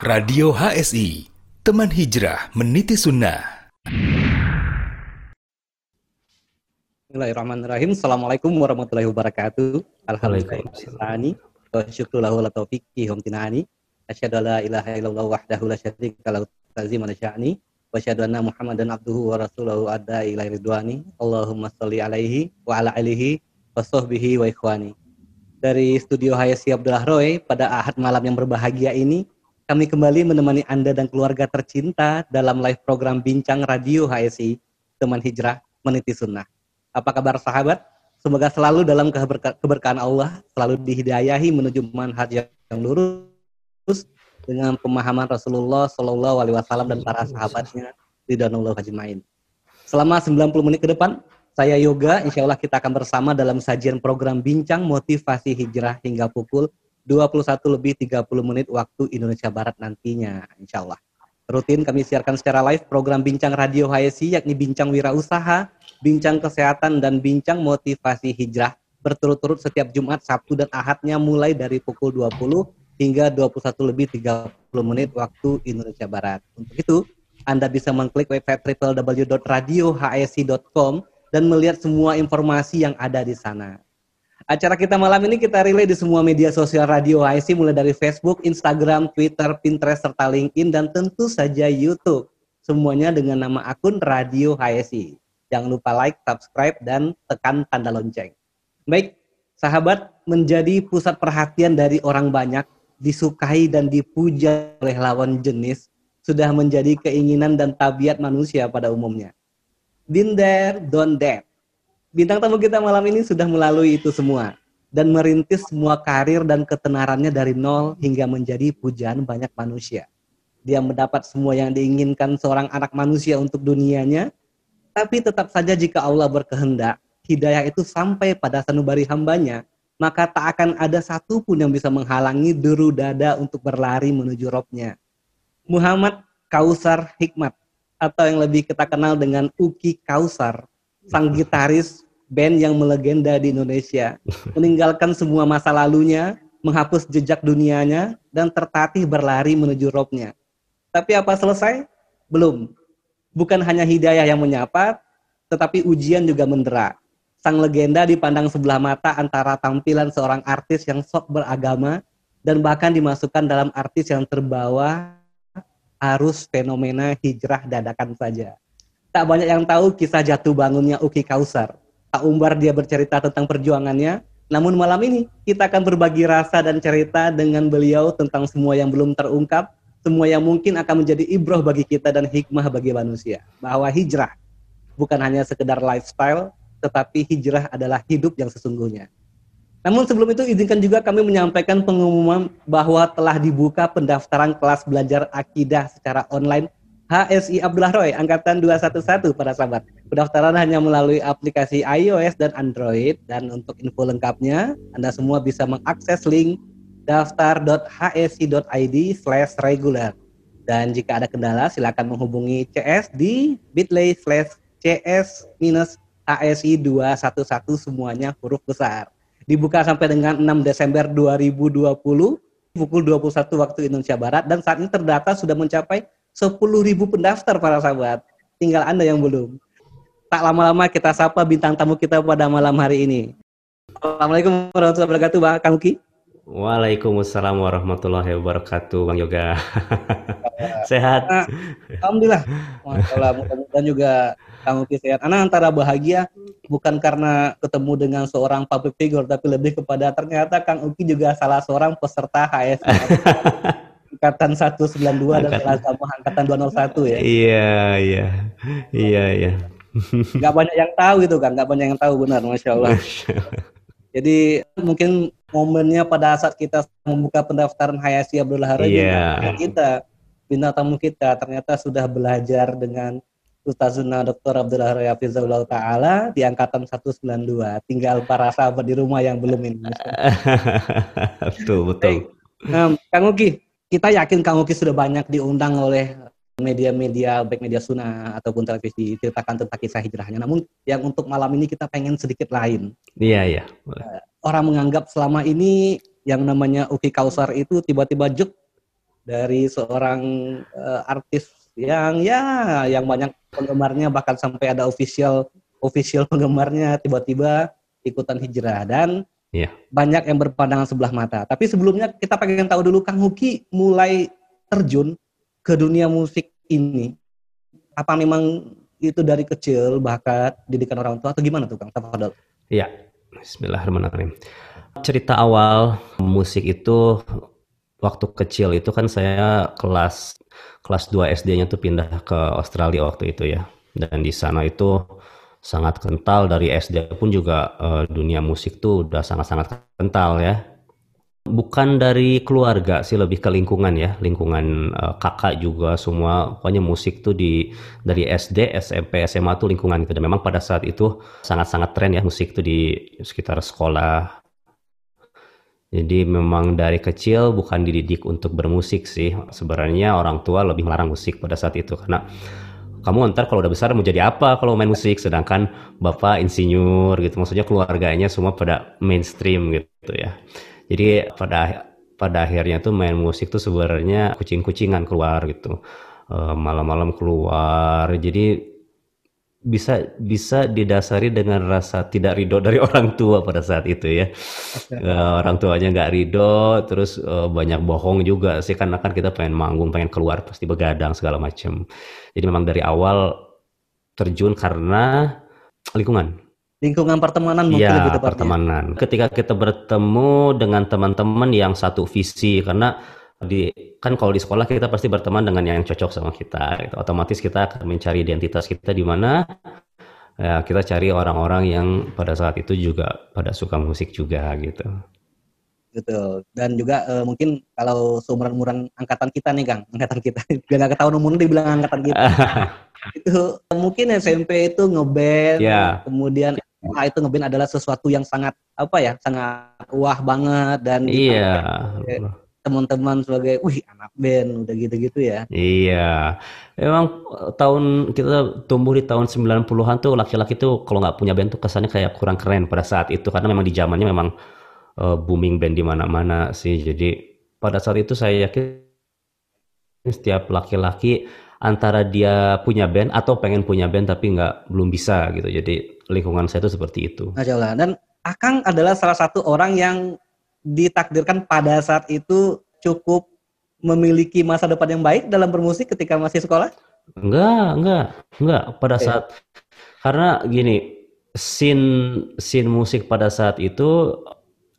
Radio HSI, teman hijrah meniti sunnah. Bismillahirrahmanirrahim. Assalamualaikum warahmatullahi wabarakatuh. Alhamdulillah. Wa syukru lahu la taufiqi humtinani. Asyhadu la ilaha illallah wahdahu la syarika lahu ta'zim wa sya'ni. Wa asyhadu anna Muhammadan abduhu wa rasuluhu adda ila ridwani. Allahumma sholli alaihi wa ala alihi wa sahbihi wa ikhwani. Dari studio Hayasi Abdullah Roy pada ahad malam yang berbahagia ini, kami kembali menemani Anda dan keluarga tercinta dalam live program Bincang Radio HSI, Teman Hijrah Meniti Sunnah. Apa kabar sahabat? Semoga selalu dalam keberka keberkahan Allah, selalu dihidayahi menuju manhaj yang lurus dengan pemahaman Rasulullah Shallallahu Alaihi Wasallam dan para sahabatnya di Danullah Hajmain. Selama 90 menit ke depan, saya Yoga, insya Allah kita akan bersama dalam sajian program Bincang Motivasi Hijrah hingga pukul 21 lebih 30 menit waktu Indonesia Barat nantinya, insya Allah. Rutin kami siarkan secara live program Bincang Radio HSI yakni Bincang Wirausaha, Bincang Kesehatan, dan Bincang Motivasi Hijrah berturut-turut setiap Jumat, Sabtu, dan Ahadnya mulai dari pukul 20 hingga 21 lebih 30 menit waktu Indonesia Barat. Untuk itu, Anda bisa mengklik website www.radiohsi.com dan melihat semua informasi yang ada di sana. Acara kita malam ini kita relay di semua media sosial Radio HSI mulai dari Facebook, Instagram, Twitter, Pinterest, serta LinkedIn dan tentu saja YouTube. Semuanya dengan nama akun Radio HSI. Jangan lupa like, subscribe, dan tekan tanda lonceng. Baik, sahabat menjadi pusat perhatian dari orang banyak, disukai dan dipuja oleh lawan jenis, sudah menjadi keinginan dan tabiat manusia pada umumnya. Been there, done that Bintang tamu kita malam ini sudah melalui itu semua dan merintis semua karir dan ketenarannya dari nol hingga menjadi pujaan banyak manusia. Dia mendapat semua yang diinginkan seorang anak manusia untuk dunianya, tapi tetap saja jika Allah berkehendak, hidayah itu sampai pada sanubari hambanya, maka tak akan ada satupun yang bisa menghalangi deru dada untuk berlari menuju robnya. Muhammad Kausar Hikmat, atau yang lebih kita kenal dengan Uki Kausar, sang gitaris band yang melegenda di Indonesia, meninggalkan semua masa lalunya, menghapus jejak dunianya, dan tertatih berlari menuju robnya. Tapi apa selesai? Belum. Bukan hanya hidayah yang menyapa, tetapi ujian juga mendera. Sang legenda dipandang sebelah mata antara tampilan seorang artis yang sok beragama dan bahkan dimasukkan dalam artis yang terbawa arus fenomena hijrah dadakan saja. Tak banyak yang tahu kisah jatuh bangunnya Uki Kausar. Tak umbar dia bercerita tentang perjuangannya, namun malam ini kita akan berbagi rasa dan cerita dengan beliau tentang semua yang belum terungkap, semua yang mungkin akan menjadi ibroh bagi kita dan hikmah bagi manusia. Bahwa hijrah bukan hanya sekedar lifestyle, tetapi hijrah adalah hidup yang sesungguhnya. Namun sebelum itu izinkan juga kami menyampaikan pengumuman bahwa telah dibuka pendaftaran kelas belajar akidah secara online HSI Abdullah Roy angkatan 211 para sahabat. Pendaftaran hanya melalui aplikasi iOS dan Android dan untuk info lengkapnya Anda semua bisa mengakses link daftar.hsi.id slash regular. Dan jika ada kendala silakan menghubungi CS di bit.ly slash CS minus HSI 211 semuanya huruf besar. Dibuka sampai dengan 6 Desember 2020 pukul 21 waktu Indonesia Barat dan saat ini terdata sudah mencapai 10 ribu pendaftar para sahabat. Tinggal Anda yang belum. Tak lama-lama kita sapa bintang tamu kita pada malam hari ini. Assalamualaikum warahmatullahi wabarakatuh, Bang Kang Uki. Waalaikumsalam warahmatullahi wabarakatuh, Bang Yoga. sehat. Nah, Alhamdulillah. Masalah mudah-mudahan juga Kang Uki sehat. Anak antara bahagia bukan karena ketemu dengan seorang public figure, tapi lebih kepada ternyata Kang Uki juga salah seorang peserta HSI. angkatan 192 Angkat... dan kelas kamu angkatan 201 ya. Iya, iya. Iya, iya. Gak banyak yang tahu itu kan, gak banyak yang tahu benar, Masya Allah. Jadi mungkin momennya pada saat kita membuka pendaftaran Hayasi Abdullah Haraj, yeah. kita, bintang tamu kita ternyata sudah belajar dengan Ustazuna Dr. Abdullah Haraj Hafizullah Ta'ala di angkatan 192. Tinggal para sahabat di rumah yang belum ini. betul, betul. Nah, Kang Uki, kita yakin Kang Uki sudah banyak diundang oleh media-media baik media sunnah ataupun televisi ceritakan tentang kisah hijrahnya. Namun yang untuk malam ini kita pengen sedikit lain. Iya iya. Orang menganggap selama ini yang namanya Uki Kausar itu tiba-tiba juk dari seorang uh, artis yang ya yang banyak penggemarnya bahkan sampai ada official official penggemarnya tiba-tiba ikutan hijrah dan yeah. banyak yang berpandangan sebelah mata. Tapi sebelumnya kita pengen tahu dulu Kang Huki mulai terjun ke dunia musik ini. Apa memang itu dari kecil bakat didikan orang tua atau gimana tuh Kang Tafadol? Iya. Bismillahirrahmanirrahim. Cerita awal musik itu waktu kecil itu kan saya kelas kelas 2 SD-nya tuh pindah ke Australia waktu itu ya. Dan di sana itu sangat kental dari SD pun juga uh, dunia musik tuh udah sangat-sangat kental ya. Bukan dari keluarga sih lebih ke lingkungan ya, lingkungan uh, kakak juga semua pokoknya musik tuh di dari SD, SMP, SMA tuh lingkungan gitu. Dan memang pada saat itu sangat-sangat tren ya musik tuh di sekitar sekolah. Jadi memang dari kecil bukan dididik untuk bermusik sih. Sebenarnya orang tua lebih melarang musik pada saat itu karena kamu ntar kalau udah besar mau jadi apa kalau main musik? Sedangkan bapak insinyur gitu maksudnya keluarganya semua pada mainstream gitu ya. Jadi pada pada akhirnya tuh main musik tuh sebenarnya kucing-kucingan keluar gitu. Eh, malam-malam keluar. Jadi bisa bisa didasari dengan rasa tidak ridho dari orang tua pada saat itu ya. Uh, orang tuanya nggak ridho terus uh, banyak bohong juga sih kan akan kita pengen manggung pengen keluar pasti begadang segala macam jadi memang dari awal terjun karena lingkungan. Lingkungan pertemanan mungkin ya, lebih tepatnya. pertemanan. Ketika kita bertemu dengan teman-teman yang satu visi karena di kan kalau di sekolah kita pasti berteman dengan yang cocok sama kita gitu. otomatis kita akan mencari identitas kita di mana. Ya, kita cari orang-orang yang pada saat itu juga pada suka musik juga gitu. Betul. Dan juga uh, mungkin kalau seumuran-umuran angkatan kita nih kang. Angkatan kita. Biar nggak ketahuan umurnya dibilang angkatan kita. Itu mungkin SMP itu ngeband yeah. kemudian Wah itu ngeband adalah sesuatu yang sangat apa ya sangat wah banget dan iya teman-teman sebagai wih anak band udah gitu-gitu ya. Iya. Emang eh, tahun kita tumbuh di tahun 90-an tuh laki-laki tuh kalau nggak punya band tuh kesannya kayak kurang keren pada saat itu karena memang di zamannya memang uh, booming band di mana-mana sih. Jadi pada saat itu saya yakin setiap laki-laki antara dia punya band atau pengen punya band tapi nggak belum bisa gitu. Jadi lingkungan saya itu seperti itu. Masya Allah. Dan Akang adalah salah satu orang yang ditakdirkan pada saat itu cukup memiliki masa depan yang baik dalam bermusik ketika masih sekolah? Enggak, enggak, enggak. Pada okay. saat karena gini, scene scene musik pada saat itu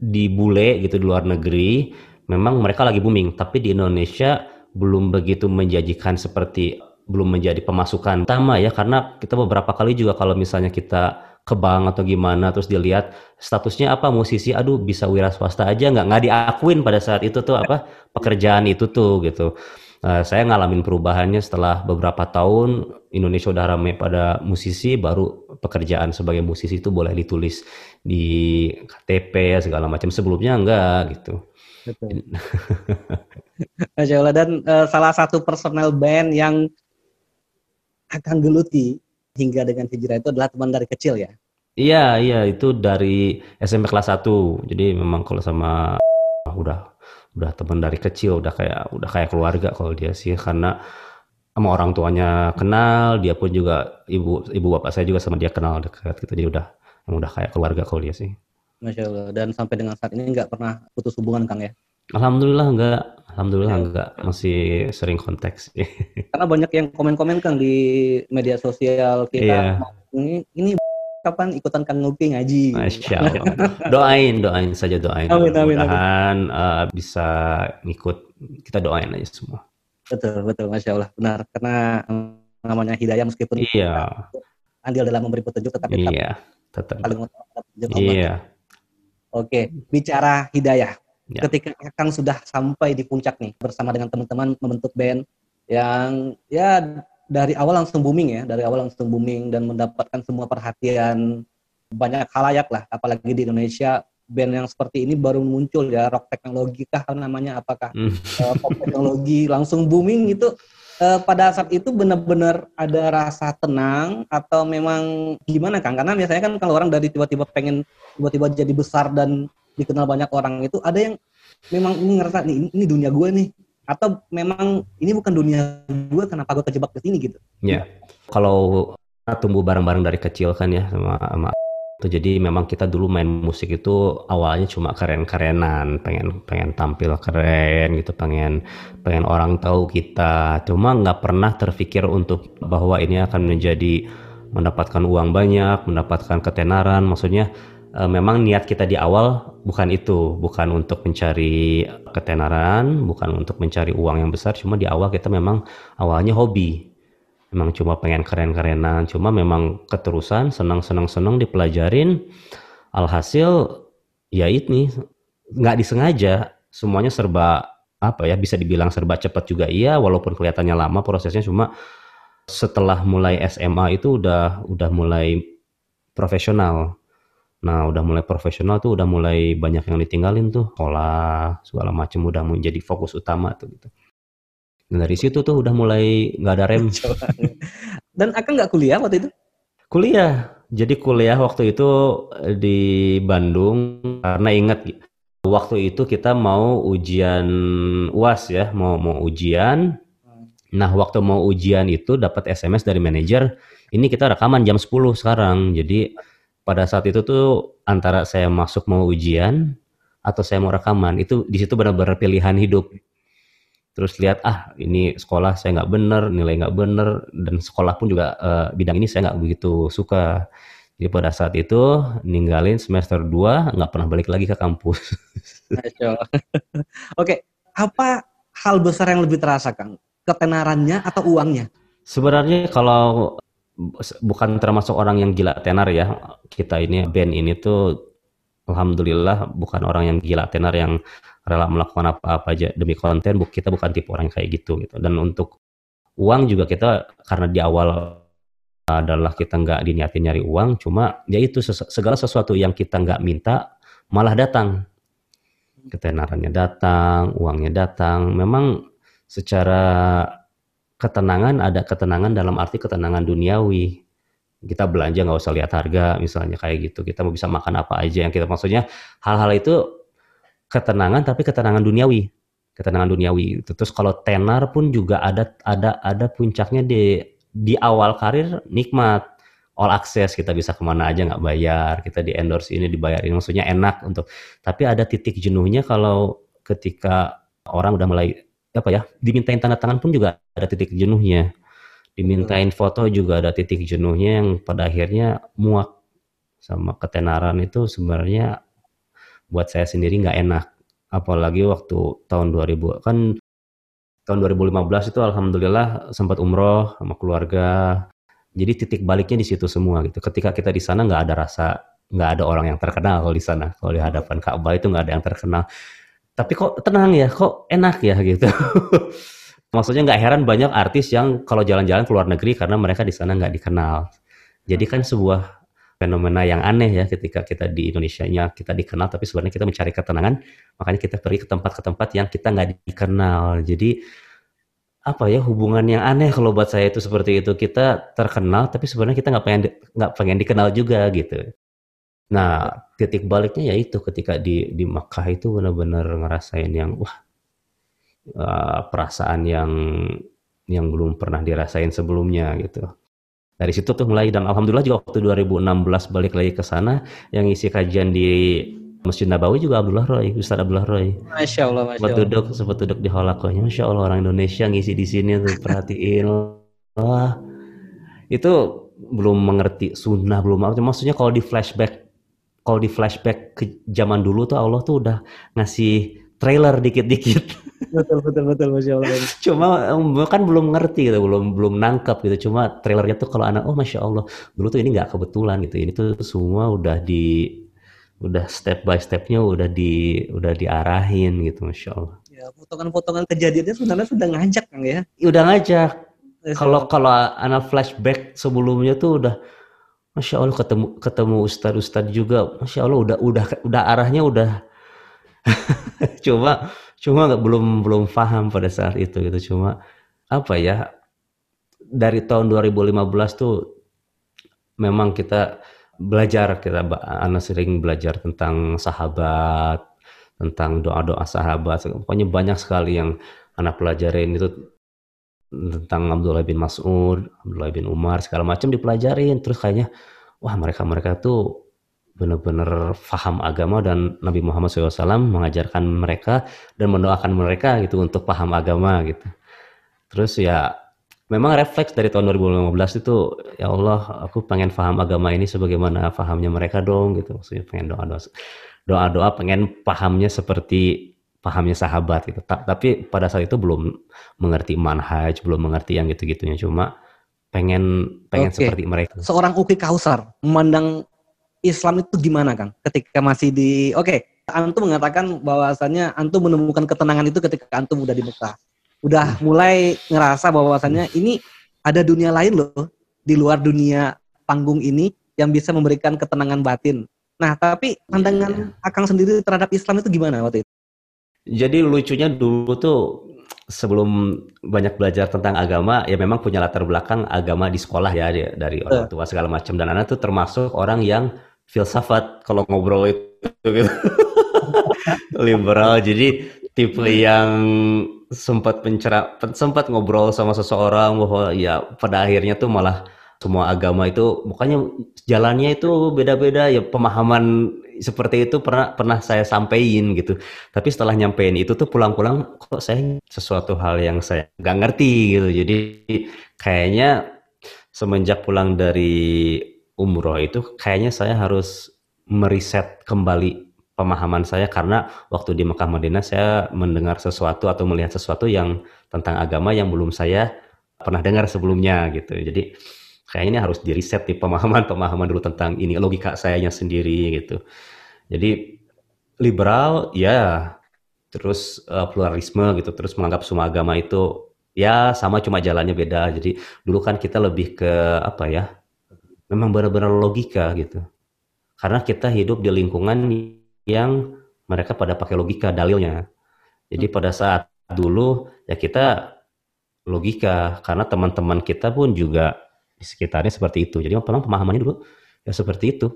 di bule gitu di luar negeri memang mereka lagi booming, tapi di Indonesia belum begitu menjanjikan seperti belum menjadi pemasukan utama ya karena kita beberapa kali juga kalau misalnya kita ke bank atau gimana terus dilihat statusnya apa musisi aduh bisa wira swasta aja nggak nggak diakuin pada saat itu tuh apa pekerjaan itu tuh gitu. Uh, saya ngalamin perubahannya setelah beberapa tahun Indonesia udah ramai pada musisi baru pekerjaan sebagai musisi itu boleh ditulis di KTP segala macam. Sebelumnya enggak gitu. Betul. Masya dan uh, salah satu personel band yang akan geluti hingga dengan hijrah itu adalah teman dari kecil ya? Iya, iya itu dari SMP kelas 1. Jadi memang kalau sama udah udah teman dari kecil, udah kayak udah kayak keluarga kalau dia sih karena sama orang tuanya kenal, dia pun juga ibu ibu bapak saya juga sama dia kenal dekat gitu. Jadi udah udah kayak keluarga kalau dia sih. Masya Allah. Dan sampai dengan saat ini nggak pernah putus hubungan Kang ya? Alhamdulillah enggak. Alhamdulillah ya. enggak. Masih sering konteks. Karena banyak yang komen-komen kan di media sosial kita. Iya. Ini, ini kapan ikutan Kang Ngopi ngaji? Masya Allah. Doain, doain saja doain. Amin, amin, Mudahan uh, bisa ngikut. Kita doain aja semua. Betul, betul. Masya Allah. Benar. Karena namanya hidayah meskipun iya. andil dalam memberi petunjuk tetapi iya, tetap, tetap. paling utama Iya. Oke, bicara hidayah. Ya. Ketika Kang sudah sampai di puncak nih bersama dengan teman-teman membentuk band yang ya dari awal langsung booming ya, dari awal langsung booming dan mendapatkan semua perhatian banyak halayak lah, apalagi di Indonesia band yang seperti ini baru muncul ya rock teknologi kah namanya apakah mm. uh, pop teknologi langsung booming itu uh, pada saat itu benar-benar ada rasa tenang atau memang gimana Kang? Karena biasanya kan kalau orang dari tiba-tiba pengen tiba-tiba jadi besar dan dikenal banyak orang itu ada yang memang ini ngerasa nih ini dunia gue nih. Atau memang ini bukan dunia gue kenapa gue kejebak ke sini? Gitu. Ya. Kalau tumbuh bareng-bareng dari kecil kan ya sama, sama itu jadi memang kita dulu main musik itu awalnya cuma keren-kerenan pengen pengen tampil keren gitu pengen pengen orang tahu kita. Cuma nggak pernah terpikir untuk bahwa ini akan menjadi mendapatkan uang banyak mendapatkan ketenaran. Maksudnya e, memang niat kita di awal bukan itu. Bukan untuk mencari ketenaran bukan untuk mencari uang yang besar. Cuma di awal kita memang awalnya hobi. Emang cuma pengen keren-kerenan. Cuma memang keterusan senang-senang-senang dipelajarin. Alhasil ya ini nggak disengaja. Semuanya serba apa ya bisa dibilang serba cepat juga iya. Walaupun kelihatannya lama prosesnya cuma setelah mulai SMA itu udah udah mulai profesional nah udah mulai profesional tuh udah mulai banyak yang ditinggalin tuh sekolah segala macam udah menjadi fokus utama tuh gitu Nah, dari situ tuh udah mulai nggak ada rem. Dan akan nggak kuliah waktu itu? Kuliah. Jadi kuliah waktu itu eh, di Bandung karena ingat waktu itu kita mau ujian UAS ya, mau mau ujian. Nah, waktu mau ujian itu dapat SMS dari manajer, ini kita rekaman jam 10 sekarang. Jadi pada saat itu tuh antara saya masuk mau ujian atau saya mau rekaman, itu di situ benar-benar pilihan hidup. Terus lihat ah ini sekolah saya nggak bener nilai nggak bener dan sekolah pun juga uh, bidang ini saya nggak begitu suka. Jadi pada saat itu ninggalin semester 2 nggak pernah balik lagi ke kampus. Oke apa hal besar yang lebih terasa kang? Ketenarannya atau uangnya? Sebenarnya kalau bukan termasuk orang yang gila tenar ya. Kita ini band ini tuh alhamdulillah bukan orang yang gila tenar yang rela melakukan apa-apa aja demi konten kita bukan tipe orang kayak gitu gitu. Dan untuk uang juga kita karena di awal adalah kita nggak diniatin nyari uang cuma ya itu segala sesuatu yang kita nggak minta malah datang. Ketenarannya datang uangnya datang. Memang secara ketenangan ada ketenangan dalam arti ketenangan duniawi. Kita belanja nggak usah lihat harga misalnya kayak gitu. Kita mau bisa makan apa aja yang kita maksudnya hal-hal itu ketenangan tapi ketenangan duniawi. Ketenangan duniawi terus kalau tenar pun juga ada ada ada puncaknya di di awal karir nikmat. All access kita bisa ke mana aja nggak bayar. Kita di endorse ini dibayarin. Maksudnya enak untuk tapi ada titik jenuhnya kalau ketika orang udah mulai apa ya dimintain tanda tangan pun juga ada titik jenuhnya. Dimintain foto juga ada titik jenuhnya yang pada akhirnya muak sama ketenaran itu sebenarnya buat saya sendiri nggak enak. Apalagi waktu tahun 2000 kan tahun 2015 itu alhamdulillah sempat umroh sama keluarga. Jadi titik baliknya di situ semua gitu. Ketika kita di sana nggak ada rasa nggak ada orang yang terkenal kalau di sana. Kalau di hadapan Ka'bah itu nggak ada yang terkenal tapi kok tenang ya kok enak ya gitu. Maksudnya nggak heran banyak artis yang kalau jalan-jalan ke luar negeri karena mereka di sana nggak dikenal. Jadi kan sebuah fenomena yang aneh ya ketika kita di Indonesia-nya kita dikenal tapi sebenarnya kita mencari ketenangan makanya kita pergi ke tempat ke tempat yang kita nggak dikenal. Jadi apa ya hubungan yang aneh kalau buat saya itu seperti itu. Kita terkenal tapi sebenarnya kita nggak pengen nggak pengen dikenal juga gitu nah titik baliknya ya itu ketika di di Makkah itu benar-benar ngerasain yang wah uh, perasaan yang yang belum pernah dirasain sebelumnya gitu dari situ tuh mulai dan alhamdulillah juga waktu 2016 balik lagi ke sana yang isi kajian di Masjid Nabawi juga Abdullah Roy, Ustaz Abdullah Roy. Masya Allah, Masya Allah. duduk, sempat duduk di holakohnya, Masya Allah orang Indonesia ngisi di sini tuh perhatiin. Wah, itu belum mengerti sunnah belum apa maksudnya kalau di flashback kalau di flashback ke zaman dulu tuh Allah tuh udah ngasih trailer dikit-dikit. Betul betul betul masya Allah. Cuma kan belum ngerti gitu belum belum nangkap gitu. Cuma trailernya tuh kalau anak oh masya Allah dulu tuh ini nggak kebetulan gitu. Ini tuh semua udah di udah step by stepnya udah di udah diarahin gitu masya Allah. Ya potongan-potongan kejadiannya sebenarnya sudah ngajak kan ya? Udah ngajak. Kalau kalau anak flashback sebelumnya tuh udah Masya Allah ketemu ketemu ustadz ustadz juga, Masya Allah udah udah udah arahnya udah. Cuma cuma nggak belum belum paham pada saat itu gitu. Cuma apa ya dari tahun 2015 tuh memang kita belajar kita anak sering belajar tentang sahabat tentang doa-doa sahabat pokoknya banyak sekali yang anak pelajarin itu tentang Abdullah bin Mas'ud, Abdullah bin Umar segala macam dipelajarin terus kayaknya wah mereka mereka tuh benar-benar faham agama dan Nabi Muhammad SAW mengajarkan mereka dan mendoakan mereka gitu untuk paham agama gitu. Terus ya memang refleks dari tahun 2015 itu ya Allah aku pengen paham agama ini sebagaimana pahamnya mereka dong gitu maksudnya pengen doa doa doa doa pengen pahamnya seperti pahamnya sahabat gitu. tapi pada saat itu belum mengerti manhaj, belum mengerti yang gitu-gitunya cuma pengen pengen okay. seperti mereka. Seorang Uki Kausar memandang Islam itu gimana Kang? Ketika masih di oke, okay, antum mengatakan bahwasannya antum menemukan ketenangan itu ketika antum udah di Mekah. Udah mulai ngerasa bahwasannya ini ada dunia lain loh di luar dunia panggung ini yang bisa memberikan ketenangan batin. Nah, tapi pandangan yeah. Akang sendiri terhadap Islam itu gimana waktu itu? Jadi lucunya dulu tuh sebelum banyak belajar tentang agama ya memang punya latar belakang agama di sekolah ya dari orang tua segala macam. Dan anak tuh termasuk orang yang filsafat kalau ngobrol itu gitu. liberal. Jadi tipe yang sempat mencerah sempat ngobrol sama seseorang bahwa ya pada akhirnya tuh malah semua agama itu makanya jalannya itu beda-beda ya pemahaman seperti itu pernah pernah saya sampaikan gitu. Tapi setelah nyampein itu tuh pulang-pulang kok saya sesuatu hal yang saya nggak ngerti gitu. Jadi kayaknya semenjak pulang dari umroh itu kayaknya saya harus meriset kembali pemahaman saya karena waktu di Mekah Madinah saya mendengar sesuatu atau melihat sesuatu yang tentang agama yang belum saya pernah dengar sebelumnya gitu. Jadi kayaknya ini harus di reset di pemahaman-pemahaman dulu tentang ini logika sayanya sendiri gitu. Jadi liberal ya terus uh, pluralisme gitu terus menganggap semua agama itu ya sama cuma jalannya beda. Jadi dulu kan kita lebih ke apa ya? Memang benar-benar logika gitu. Karena kita hidup di lingkungan yang mereka pada pakai logika dalilnya. Jadi pada saat dulu ya kita logika karena teman-teman kita pun juga di sekitarnya seperti itu. Jadi memang pemahamannya dulu ya seperti itu.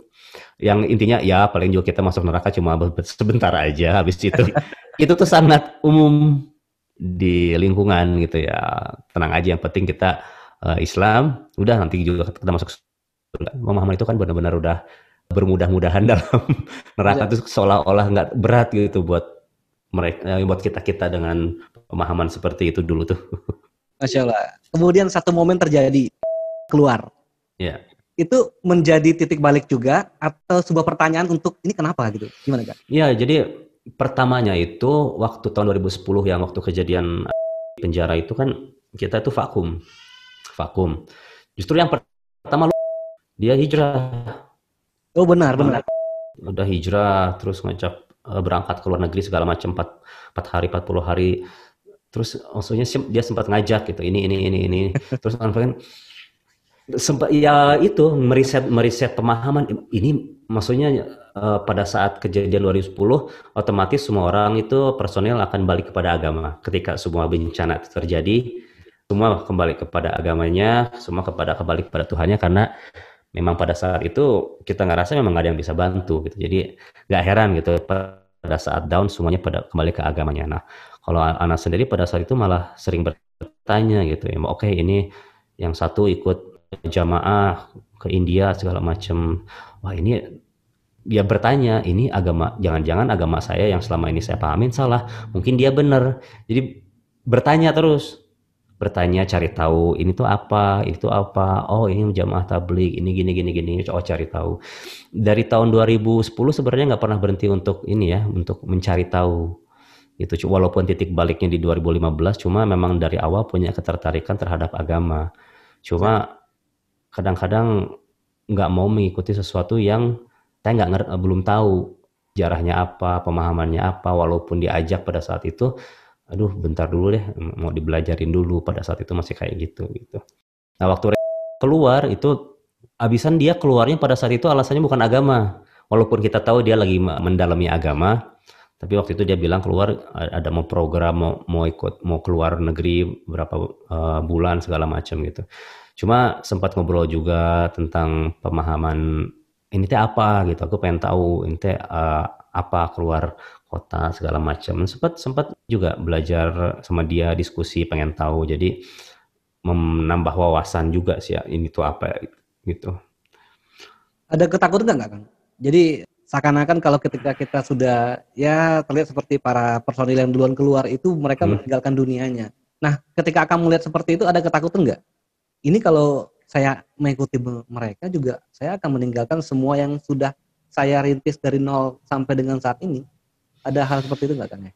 Yang intinya ya paling juga kita masuk neraka cuma sebentar aja habis itu. itu tuh sangat umum di lingkungan gitu ya. Tenang aja yang penting kita uh, Islam, udah nanti juga kita masuk. Pemahaman itu kan benar-benar udah bermudah-mudahan dalam neraka itu seolah-olah nggak berat gitu buat mereka buat kita kita dengan pemahaman seperti itu dulu tuh. Masya Allah. Kemudian satu momen terjadi keluar. Ya. Itu menjadi titik balik juga atau sebuah pertanyaan untuk ini kenapa gitu? Gimana kan? Iya, jadi pertamanya itu waktu tahun 2010 yang waktu kejadian penjara itu kan kita itu vakum. Vakum. Justru yang pertama dia hijrah. Oh benar, benar. Udah hijrah terus ngajak eh, berangkat ke luar negeri segala macam 4, 4 hari 40 hari terus maksudnya dia sempat ngajak gitu ini ini ini ini terus kan sempat ya itu meriset meriset pemahaman. Ini maksudnya uh, pada saat kejadian 2010 otomatis semua orang itu personil akan balik kepada agama. Ketika semua bencana terjadi semua kembali kepada agamanya semua kepada kembali kepada Tuhannya. Karena memang pada saat itu kita ngerasa memang ada yang bisa bantu gitu. Jadi nggak heran gitu. Pada saat down semuanya pada kembali ke agamanya. Nah kalau anak sendiri pada saat itu malah sering bertanya gitu. Ya oke okay, ini yang satu ikut jamaah ke India segala macam. Wah ini dia bertanya ini agama jangan-jangan agama saya yang selama ini saya pahamin salah. Mungkin dia benar. Jadi bertanya terus. Bertanya cari tahu ini tuh apa? Itu apa? Oh ini jamaah tablik ini gini gini gini. Oh cari tahu. Dari tahun 2010 sebenarnya nggak pernah berhenti untuk ini ya untuk mencari tahu. Itu walaupun titik baliknya di 2015 cuma memang dari awal punya ketertarikan terhadap agama. Cuma kadang-kadang nggak mau mengikuti sesuatu yang saya nggak ngerti, belum tahu jarahnya apa, pemahamannya apa, walaupun diajak pada saat itu, aduh bentar dulu deh, mau dibelajarin dulu pada saat itu masih kayak gitu gitu. Nah waktu keluar itu abisan dia keluarnya pada saat itu alasannya bukan agama, walaupun kita tahu dia lagi mendalami agama, tapi waktu itu dia bilang keluar ada mau program mau mau ikut mau keluar negeri berapa uh, bulan segala macam gitu. Cuma sempat ngobrol juga tentang pemahaman ini teh apa? gitu. Aku pengen tahu ini teh uh, apa keluar kota segala macam sempat sempat juga belajar sama dia diskusi pengen tahu. Jadi menambah wawasan juga sih ya ini tuh apa? gitu. Ada ketakutan nggak kan jadi seakan-akan kalau ketika kita sudah ya terlihat seperti para personil yang duluan keluar itu mereka hmm. meninggalkan dunianya. Nah ketika akan melihat seperti itu ada ketakutan nggak ini kalau saya mengikuti mereka juga saya akan meninggalkan semua yang sudah saya rintis dari nol sampai dengan saat ini ada hal seperti itu nggak kan ya?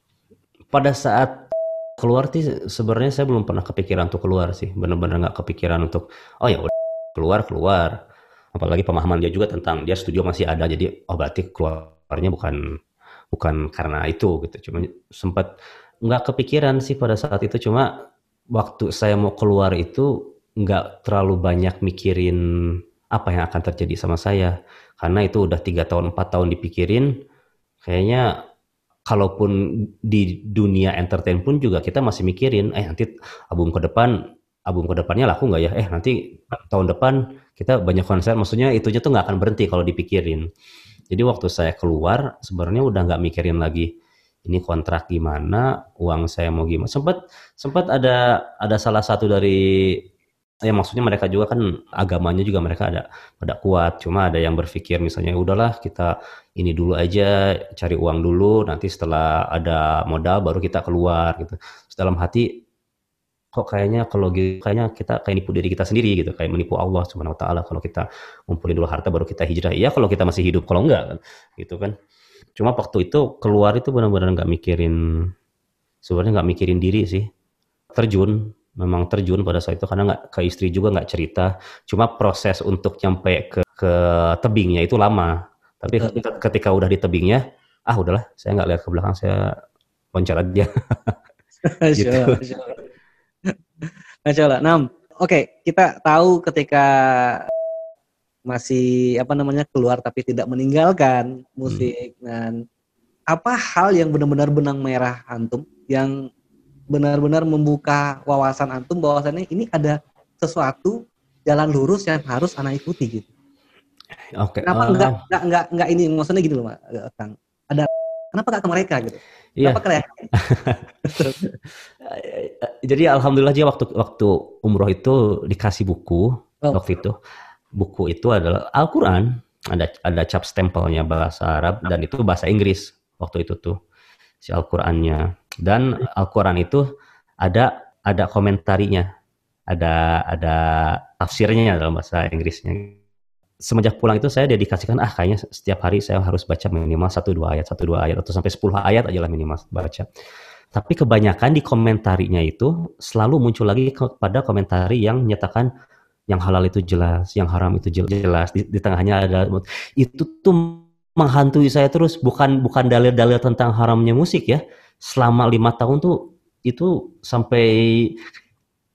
Pada saat keluar sih sebenarnya saya belum pernah kepikiran untuk keluar sih. Benar-benar nggak kepikiran untuk oh ya keluar keluar. Apalagi pemahaman dia juga tentang dia studio masih ada jadi oh berarti keluarnya bukan bukan karena itu gitu. Cuma sempat nggak kepikiran sih pada saat itu cuma waktu saya mau keluar itu nggak terlalu banyak mikirin apa yang akan terjadi sama saya karena itu udah tiga tahun empat tahun dipikirin kayaknya kalaupun di dunia entertain pun juga kita masih mikirin, eh nanti album ke depan, album ke depannya laku nggak ya? Eh nanti tahun depan kita banyak konser, maksudnya itunya tuh nggak akan berhenti kalau dipikirin. Jadi waktu saya keluar sebenarnya udah nggak mikirin lagi ini kontrak gimana, uang saya mau gimana. Sempat sempat ada ada salah satu dari ya maksudnya mereka juga kan agamanya juga mereka ada pada kuat. Cuma ada yang berpikir misalnya udahlah kita ini dulu aja cari uang dulu nanti setelah ada modal baru kita keluar gitu. Dalam hati kok kayaknya kalau gitu kayaknya kita kayak nipu diri kita sendiri gitu. Kayak menipu Allah subhanahu wa taala kalau kita ngumpulin dulu harta baru kita hijrah. Iya kalau kita masih hidup kalau enggak kan. Gitu kan. Cuma waktu itu keluar itu benar-benar nggak mikirin sebenarnya nggak mikirin diri sih. Terjun memang terjun pada saat itu karena nggak ke istri juga nggak cerita cuma proses untuk nyampe ke ke tebingnya itu lama tapi ketika, ketika udah di tebingnya ah udahlah saya nggak lihat ke belakang saya loncat aja gitu. Masya Allah. Nah, oke okay, kita tahu ketika masih apa namanya keluar tapi tidak meninggalkan musik hmm. dan apa hal yang benar-benar benang merah antum yang benar-benar membuka wawasan antum bahwasannya ini ada sesuatu jalan lurus yang harus anak ikuti gitu. Oke. Okay. Kenapa uh, enggak, enggak enggak enggak ini maksudnya gini loh, Kang. Ada kenapa enggak ke mereka gitu? Iya. Kenapa kalian? Jadi alhamdulillah dia waktu waktu umroh itu dikasih buku oh. waktu itu. Buku itu adalah Al-Qur'an, ada ada cap stempelnya bahasa Arab dan itu bahasa Inggris waktu itu tuh si Al-Qur'annya. Dan Al-Quran itu ada ada komentarinya, ada ada tafsirnya dalam bahasa Inggrisnya. Semenjak pulang itu saya dedikasikan ah kayaknya setiap hari saya harus baca minimal satu dua ayat, satu dua ayat atau sampai sepuluh ayat aja lah minimal baca. Tapi kebanyakan di komentarinya itu selalu muncul lagi kepada komentari yang menyatakan yang halal itu jelas, yang haram itu jelas. Di, di tengahnya ada itu tuh menghantui saya terus bukan bukan dalil-dalil tentang haramnya musik ya, selama lima tahun tuh itu sampai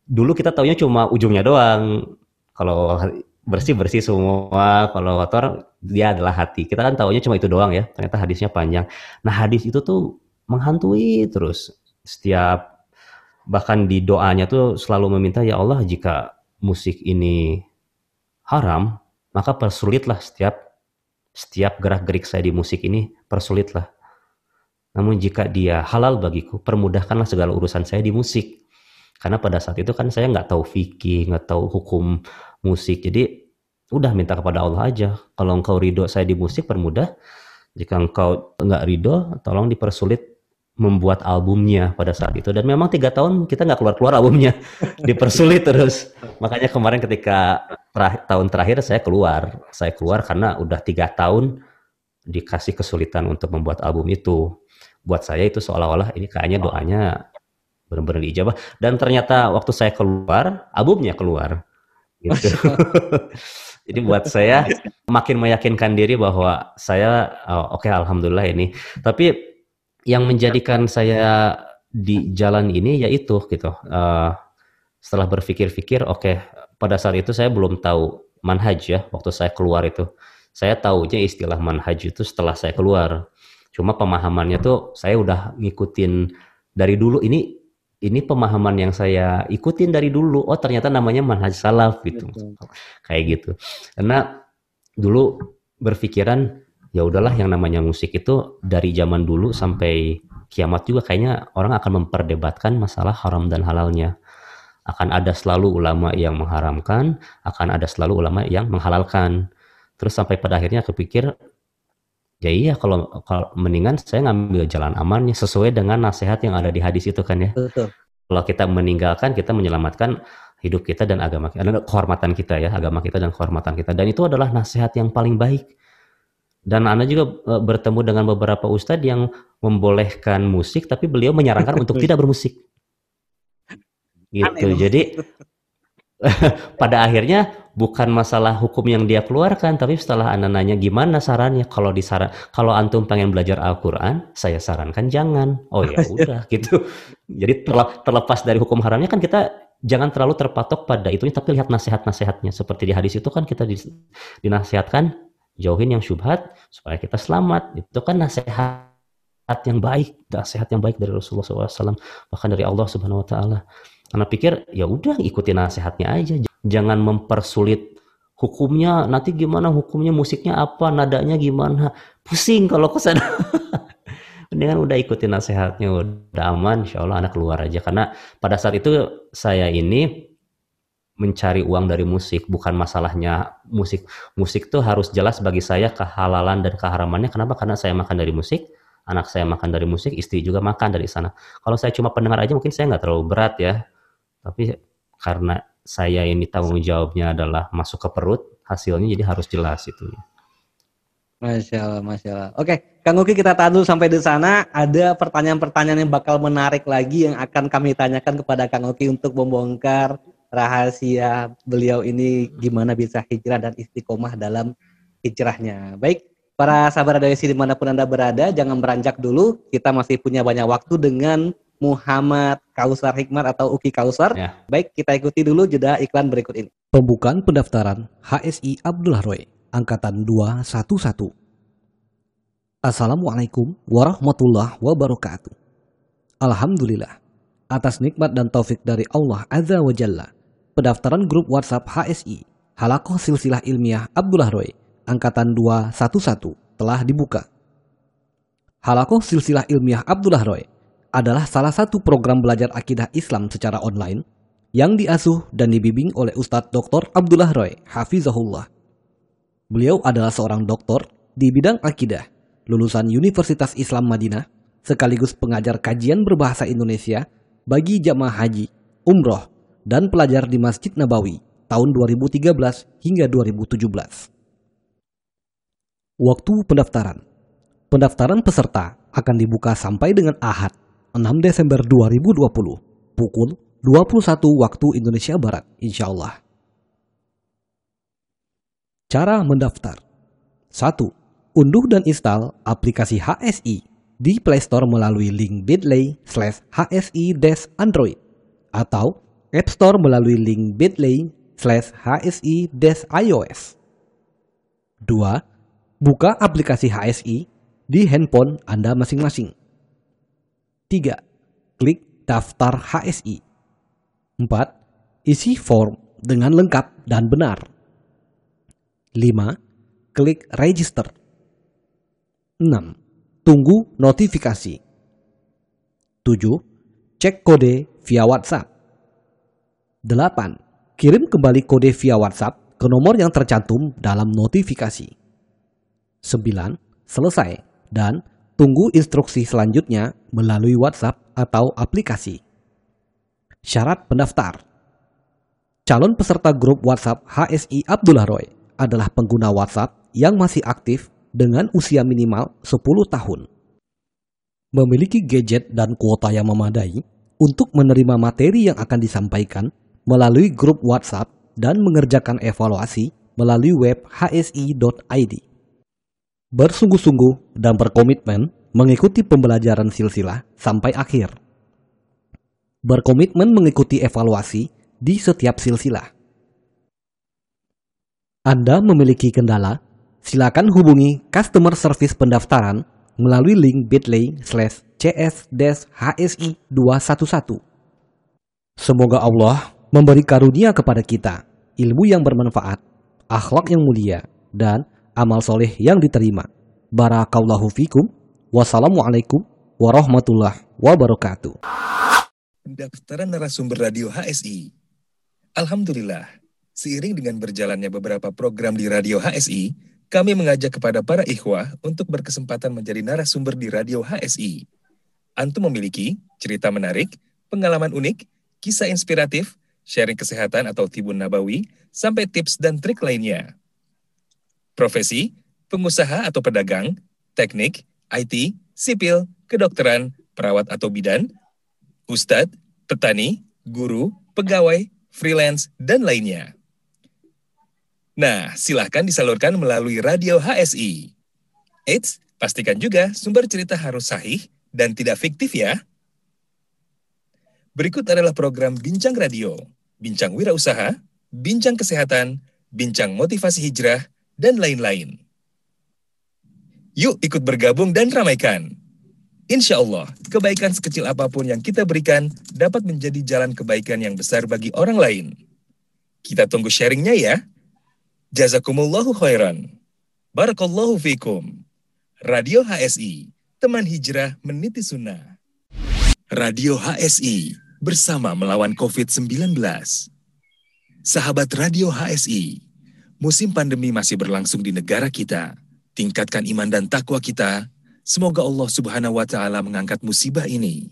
dulu kita taunya cuma ujungnya doang. Kalau bersih bersih semua, kalau kotor dia adalah hati. Kita kan taunya cuma itu doang ya. Ternyata hadisnya panjang. Nah hadis itu tuh menghantui terus setiap bahkan di doanya tuh selalu meminta ya Allah jika musik ini haram maka persulitlah setiap setiap gerak gerik saya di musik ini persulitlah namun jika dia halal bagiku, permudahkanlah segala urusan saya di musik. Karena pada saat itu kan saya nggak tahu fikih, nggak tahu hukum musik. Jadi udah minta kepada Allah aja. Kalau engkau ridho saya di musik, permudah. Jika engkau nggak ridho, tolong dipersulit membuat albumnya pada saat itu. Dan memang tiga tahun kita nggak keluar-keluar albumnya. Dipersulit terus. Makanya kemarin ketika tahun terakhir saya keluar. Saya keluar karena udah tiga tahun dikasih kesulitan untuk membuat album itu buat saya itu seolah-olah ini kayaknya doanya benar-benar diijabah dan ternyata waktu saya keluar albumnya keluar gitu. Jadi buat saya makin meyakinkan diri bahwa saya oh, oke okay, alhamdulillah ini. Tapi yang menjadikan saya di jalan ini yaitu gitu. Uh, setelah berpikir-pikir oke okay, pada saat itu saya belum tahu manhaj ya waktu saya keluar itu. Saya tahunya istilah manhaj itu setelah saya keluar. Cuma pemahamannya tuh saya udah ngikutin dari dulu ini ini pemahaman yang saya ikutin dari dulu. Oh ternyata namanya manhaj salaf gitu. Betul. Kayak gitu. Karena dulu berpikiran ya udahlah yang namanya musik itu dari zaman dulu sampai kiamat juga kayaknya orang akan memperdebatkan masalah haram dan halalnya. Akan ada selalu ulama yang mengharamkan, akan ada selalu ulama yang menghalalkan. Terus sampai pada akhirnya kepikir, ya iya kalau, kalau mendingan saya ngambil jalan amannya sesuai dengan nasihat yang ada di hadis itu kan ya. Betul. Kalau kita meninggalkan, kita menyelamatkan hidup kita dan agama kita, kehormatan kita ya, agama kita dan kehormatan kita. Dan itu adalah nasihat yang paling baik dan Anda juga uh, bertemu dengan beberapa ustadz yang membolehkan musik, tapi beliau menyarankan untuk tidak bermusik. Gitu. Aneh. Jadi pada akhirnya bukan masalah hukum yang dia keluarkan, tapi setelah Anda nanya gimana sarannya, kalau disaran, kalau antum pengen belajar Al-Quran, saya sarankan jangan. Oh ya udah gitu. Jadi terlepas dari hukum haramnya kan kita jangan terlalu terpatok pada itunya, tapi lihat nasihat-nasihatnya. Seperti di hadis itu kan kita dinasihatkan jauhin yang syubhat supaya kita selamat. Itu kan nasihat yang baik, nasihat yang baik dari Rasulullah SAW, bahkan dari Allah Subhanahu Wa Taala. Karena pikir ya udah ikuti nasihatnya aja, jangan mempersulit hukumnya. Nanti gimana hukumnya, musiknya apa, nadanya gimana, pusing kalau ke sana. Mendingan udah ikutin nasihatnya, udah aman, insya Allah anak keluar aja. Karena pada saat itu saya ini mencari uang dari musik. Bukan masalahnya musik. Musik tuh harus jelas bagi saya kehalalan dan keharamannya. Kenapa? Karena saya makan dari musik. Anak saya makan dari musik istri juga makan dari sana. Kalau saya cuma pendengar aja mungkin saya nggak terlalu berat ya tapi karena saya ini tanggung jawabnya adalah masuk ke perut hasilnya jadi harus jelas itu Masya Allah, Masya Allah. Oke, Kang Uki kita tahan dulu sampai di sana. Ada pertanyaan-pertanyaan yang bakal menarik lagi yang akan kami tanyakan kepada Kang Uki untuk membongkar rahasia beliau ini gimana bisa hijrah dan istiqomah dalam hijrahnya. Baik, para sahabat radioisi di mana pun Anda berada, jangan beranjak dulu. Kita masih punya banyak waktu dengan Muhammad Kausar Hikmat atau Uki Kausar. Ya. Baik, kita ikuti dulu jeda iklan berikut ini. Pembukaan pendaftaran HSI Abdullah Roy, Angkatan 211. Assalamualaikum warahmatullahi wabarakatuh. Alhamdulillah, atas nikmat dan taufik dari Allah Azza wa Jalla, pendaftaran grup WhatsApp HSI Halakoh Silsilah Ilmiah Abdullah Roy Angkatan 211 telah dibuka. Halakoh Silsilah Ilmiah Abdullah Roy adalah salah satu program belajar akidah Islam secara online yang diasuh dan dibimbing oleh Ustadz Dr. Abdullah Roy, Hafizahullah. Beliau adalah seorang doktor di bidang akidah, lulusan Universitas Islam Madinah, sekaligus pengajar kajian berbahasa Indonesia bagi jamaah haji, umroh, dan pelajar di Masjid Nabawi tahun 2013 hingga 2017. Waktu pendaftaran. Pendaftaran peserta akan dibuka sampai dengan Ahad 6 Desember 2020 pukul 21 waktu Indonesia Barat insya Allah. Cara mendaftar 1. Unduh dan install aplikasi HSI di Play Store melalui link bit.ly slash HSI-Android atau App Store melalui link bit.ly slash HSI-iOS. 2. Buka aplikasi HSI di handphone Anda masing-masing. 3. Klik daftar HSI. 4. Isi form dengan lengkap dan benar. 5. Klik register. 6. Tunggu notifikasi. 7. Cek kode via WhatsApp. 8. Kirim kembali kode via WhatsApp ke nomor yang tercantum dalam notifikasi. 9. Selesai dan tunggu instruksi selanjutnya melalui WhatsApp atau aplikasi. Syarat pendaftar Calon peserta grup WhatsApp HSI Abdullah Roy adalah pengguna WhatsApp yang masih aktif dengan usia minimal 10 tahun. Memiliki gadget dan kuota yang memadai untuk menerima materi yang akan disampaikan melalui grup WhatsApp dan mengerjakan evaluasi melalui web hsi.id. Bersungguh-sungguh dan berkomitmen mengikuti pembelajaran silsilah sampai akhir. Berkomitmen mengikuti evaluasi di setiap silsilah. Anda memiliki kendala? Silakan hubungi customer service pendaftaran melalui link bit.ly slash cs-hsi 211. Semoga Allah memberi karunia kepada kita ilmu yang bermanfaat, akhlak yang mulia, dan amal soleh yang diterima. Barakallahu fikum. Wassalamualaikum warahmatullahi wabarakatuh. Pendaftaran narasumber radio HSI. Alhamdulillah, seiring dengan berjalannya beberapa program di radio HSI, kami mengajak kepada para ikhwah untuk berkesempatan menjadi narasumber di radio HSI. Antum memiliki cerita menarik, pengalaman unik, kisah inspiratif, sharing kesehatan atau tibun nabawi, sampai tips dan trik lainnya. Profesi, pengusaha atau pedagang, teknik, IT, sipil, kedokteran, perawat atau bidan, ustadz, petani, guru, pegawai, freelance, dan lainnya. Nah, silahkan disalurkan melalui radio HSI. Eits, pastikan juga sumber cerita harus sahih dan tidak fiktif ya. Berikut adalah program Bincang Radio, Bincang Wirausaha, Bincang Kesehatan, Bincang Motivasi Hijrah, dan lain-lain. Yuk ikut bergabung dan ramaikan. Insya Allah, kebaikan sekecil apa pun yang kita berikan dapat menjadi jalan kebaikan yang besar bagi orang lain. Kita tunggu sharingnya ya. Jazakumullahu khairan. Barakallahu fikum. Radio HSI, teman hijrah meniti sunnah. Radio HSI, bersama melawan COVID-19. Sahabat Radio HSI, musim pandemi masih berlangsung di negara kita. Tingkatkan iman dan takwa kita. Semoga Allah Subhanahu wa taala mengangkat musibah ini.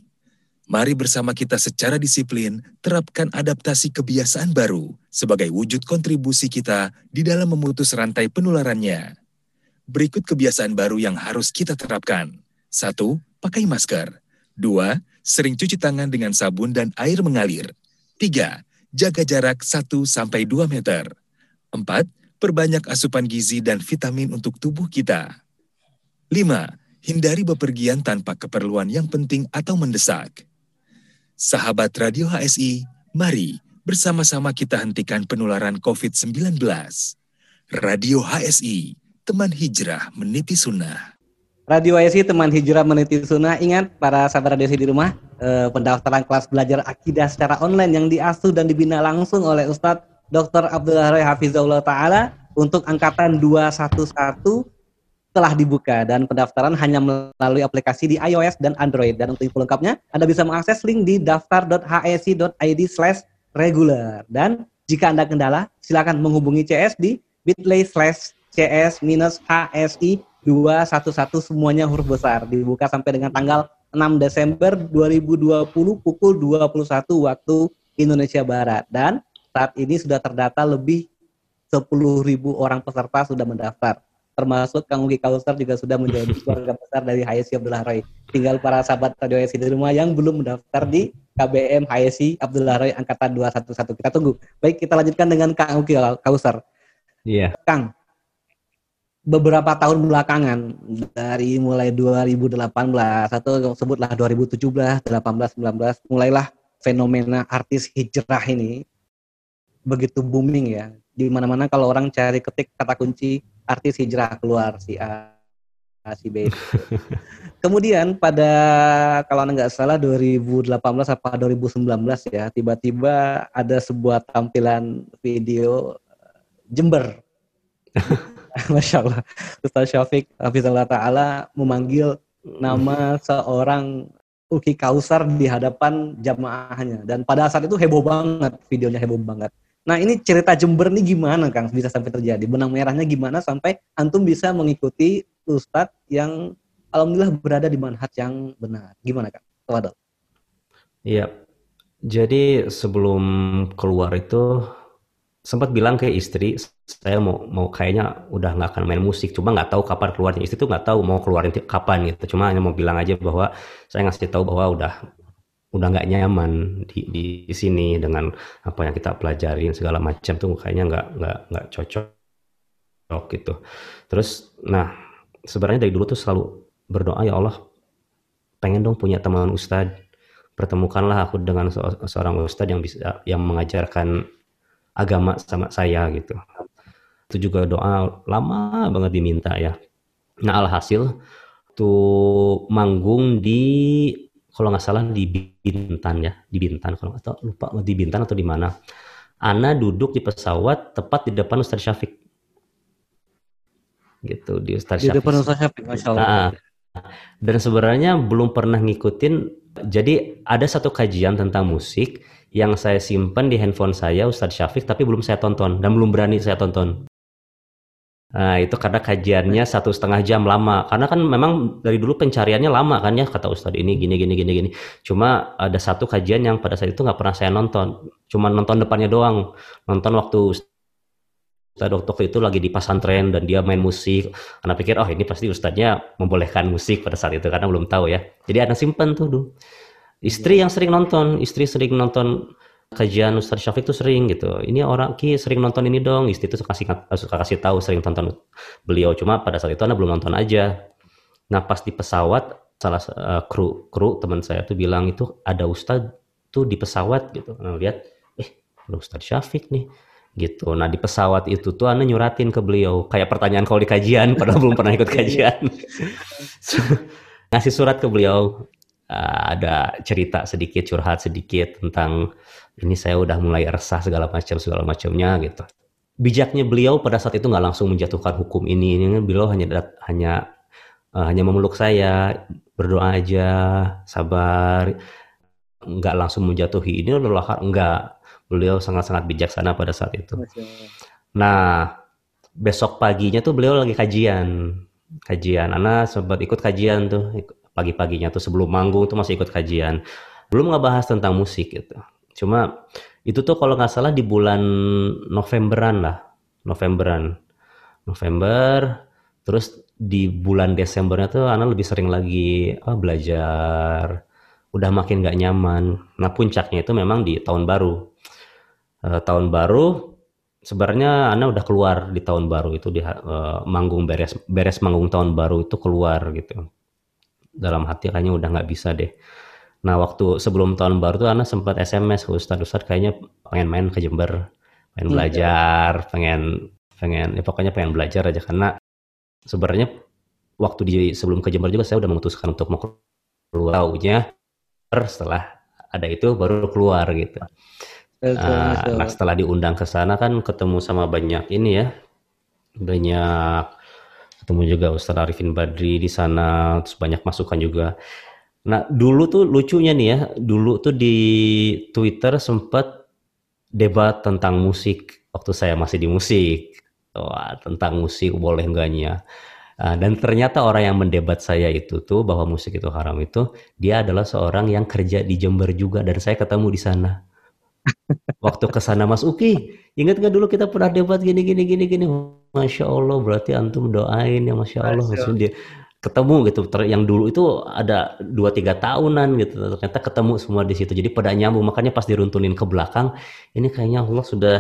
Mari bersama kita secara disiplin terapkan adaptasi kebiasaan baru sebagai wujud kontribusi kita di dalam memutus rantai penularannya. Berikut kebiasaan baru yang harus kita terapkan. Satu, pakai masker. Dua, sering cuci tangan dengan sabun dan air mengalir. Tiga, jaga jarak 1-2 meter. Empat, perbanyak asupan gizi dan vitamin untuk tubuh kita. Lima, hindari bepergian tanpa keperluan yang penting atau mendesak. Sahabat Radio HSI, mari bersama-sama kita hentikan penularan COVID-19. Radio HSI, teman hijrah meniti sunnah. Radio HSI teman hijrah meniti sunnah. Ingat para sahabat radio di rumah, eh, pendaftaran kelas belajar akidah secara online yang diasuh dan dibina langsung oleh Ustadz Dr. Abdullah Rai Hafizullah Ta'ala untuk angkatan 211 telah dibuka dan pendaftaran hanya melalui aplikasi di iOS dan Android. Dan untuk info lengkapnya, Anda bisa mengakses link di daftar.hsi.id slash regular. Dan jika Anda kendala, silakan menghubungi CS di bit.ly slash CS minus HSI 211 semuanya huruf besar. Dibuka sampai dengan tanggal 6 Desember 2020 pukul 21 waktu Indonesia Barat. Dan saat ini sudah terdata lebih 10.000 orang peserta sudah mendaftar termasuk Kang Ugi Kausar juga sudah menjadi keluarga besar dari HSI Abdullah Roy. Tinggal para sahabat Radio HSI di rumah yang belum mendaftar di KBM HSI Abdullah Roy Angkatan 211. Kita tunggu. Baik, kita lanjutkan dengan Kang Ugi Kausar. Iya. Kang, beberapa tahun belakangan dari mulai 2018 atau sebutlah 2017, 18, 19 mulailah fenomena artis hijrah ini begitu booming ya. Di mana-mana kalau orang cari ketik kata kunci artis hijrah keluar si A, si B. Kemudian pada kalau nggak salah 2018 apa 2019 ya, tiba-tiba ada sebuah tampilan video eh, Jember. Masya Allah. Ustaz Syafiq Hafizullah Ta'ala memanggil nama seorang Uki Kausar di hadapan jamaahnya. Dan pada saat itu heboh banget, videonya heboh banget. Nah ini cerita Jember nih gimana Kang bisa sampai terjadi? Benang merahnya gimana sampai Antum bisa mengikuti Ustadz yang Alhamdulillah berada di manhaj yang benar. Gimana Kang? Tawadol. Iya. Jadi sebelum keluar itu sempat bilang ke istri saya mau mau kayaknya udah nggak akan main musik cuma nggak tahu kapan keluarnya istri tuh nggak tahu mau keluarin kapan gitu cuma hanya mau bilang aja bahwa saya ngasih tahu bahwa udah udah nggak nyaman di, di sini dengan apa yang kita pelajarin segala macam tuh kayaknya nggak nggak nggak cocok gitu. Terus, nah sebenarnya dari dulu tuh selalu berdoa ya Allah pengen dong punya teman ustadz pertemukanlah aku dengan seorang ustadz yang bisa yang mengajarkan agama sama saya gitu. Itu juga doa lama banget diminta ya. Nah alhasil tuh manggung di kalau nggak salah di Bintan ya, di Bintan kalau nggak tahu lupa di Bintan atau di mana. Ana duduk di pesawat tepat di depan Ustaz Syafiq. gitu di Ustadz Di Syafiq. depan Ustaz Syafiq, Masya Allah. Nah, dan sebenarnya belum pernah ngikutin. Jadi ada satu kajian tentang musik yang saya simpan di handphone saya Ustadz Syafiq, tapi belum saya tonton dan belum berani saya tonton. Nah itu karena kajiannya satu setengah jam lama. Karena kan memang dari dulu pencariannya lama kan ya kata Ustadz ini gini gini gini gini. Cuma ada satu kajian yang pada saat itu nggak pernah saya nonton. Cuma nonton depannya doang. Nonton waktu Ustadz waktu itu lagi di pesantren dan dia main musik. Anak pikir, oh ini pasti Ustadznya membolehkan musik pada saat itu karena belum tahu ya. Jadi anak simpen tuh dulu. Istri yang sering nonton, istri sering nonton kajian Ustadz Syafiq tuh sering gitu. Ini orang ki sering nonton ini dong. Istri tuh suka kasih suka kasih tahu sering tonton beliau. Cuma pada saat itu anak belum nonton aja. Nah pas di pesawat salah uh, kru kru teman saya tuh bilang itu ada Ustadz tuh di pesawat gitu. Nah lihat, eh ada Ustadz Syafiq nih gitu. Nah di pesawat itu tuh Anda nyuratin ke beliau kayak pertanyaan kalau di kajian padahal belum pernah ikut kajian. Ngasih surat ke beliau uh, ada cerita sedikit curhat sedikit tentang ini saya udah mulai resah segala macam segala macamnya gitu. Bijaknya beliau pada saat itu nggak langsung menjatuhkan hukum ini. Ini beliau hanya hanya uh, hanya memeluk saya berdoa aja sabar nggak langsung menjatuhi ini adalah enggak beliau sangat-sangat bijaksana pada saat itu. Nah, besok paginya tuh beliau lagi kajian. Kajian. Ana sempat ikut kajian tuh pagi-paginya tuh sebelum manggung tuh masih ikut kajian. Belum nggak bahas tentang musik gitu. Cuma itu tuh kalau nggak salah di bulan Novemberan lah. Novemberan. November terus di bulan Desembernya tuh Ana lebih sering lagi oh, belajar udah makin nggak nyaman. Nah puncaknya itu memang di tahun baru uh, tahun baru sebenarnya Ana udah keluar di tahun baru itu di uh, manggung beres beres manggung tahun baru itu keluar gitu dalam hati kayaknya udah nggak bisa deh nah waktu sebelum tahun baru tuh Ana sempat SMS ke Ustadz Ustadz kayaknya pengen main ke Jember pengen hmm, belajar ya. pengen pengen ya pokoknya pengen belajar aja. Karena sebenarnya waktu di sebelum ke Jember juga saya udah memutuskan untuk mau keluar. Taunya setelah ada itu baru keluar gitu. Uh, nah setelah diundang ke sana kan ketemu sama banyak ini ya banyak ketemu juga Ustaz Arifin Badri di sana terus banyak masukan juga nah dulu tuh lucunya nih ya dulu tuh di Twitter sempat debat tentang musik waktu saya masih di musik Wah, tentang musik boleh enggaknya Uh, dan ternyata orang yang mendebat saya itu tuh bahwa musik itu haram itu dia adalah seorang yang kerja di Jember juga dan saya ketemu di sana Waktu ke sana Mas Uki, ingat nggak dulu kita pernah debat gini gini gini gini. Masya Allah, berarti antum doain ya Masya Allah. Maksudnya dia ketemu gitu. Yang dulu itu ada dua tiga tahunan gitu. Ternyata ketemu semua di situ. Jadi pada nyambung. Makanya pas diruntunin ke belakang, ini kayaknya Allah sudah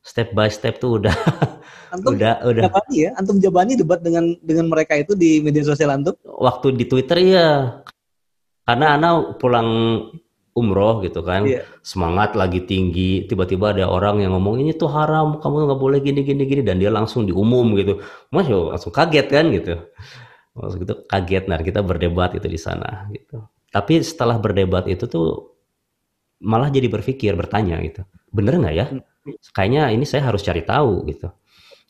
step by step tuh udah antum udah udah jabani ya antum jabani debat dengan dengan mereka itu di media sosial antum waktu di Twitter ya karena anak pulang umroh gitu kan yeah. semangat lagi tinggi tiba-tiba ada orang yang ngomong ini tuh haram kamu nggak boleh gini gini gini dan dia langsung diumum gitu mas langsung kaget kan gitu maksud itu kaget nah kita berdebat itu di sana gitu tapi setelah berdebat itu tuh malah jadi berpikir bertanya gitu bener nggak ya kayaknya ini saya harus cari tahu gitu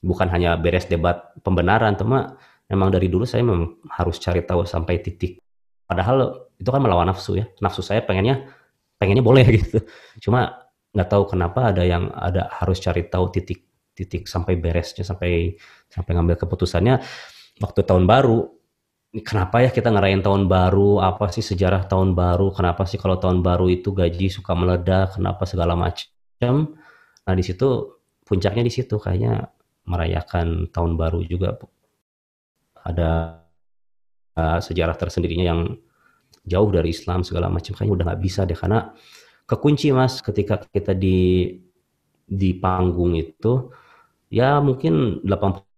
bukan hanya beres debat pembenaran teman memang dari dulu saya memang harus cari tahu sampai titik Padahal itu kan melawan nafsu ya. Nafsu saya pengennya pengennya boleh gitu. Cuma nggak tahu kenapa ada yang ada harus cari tahu titik titik sampai beresnya sampai sampai ngambil keputusannya waktu tahun baru kenapa ya kita ngerayain tahun baru? Apa sih sejarah tahun baru? Kenapa sih kalau tahun baru itu gaji suka meledak? Kenapa segala macam nah di situ puncaknya di situ kayaknya merayakan tahun baru juga ada uh, sejarah tersendirinya yang jauh dari Islam segala macam kayaknya udah nggak bisa deh karena kekunci mas ketika kita di di panggung itu ya mungkin 80%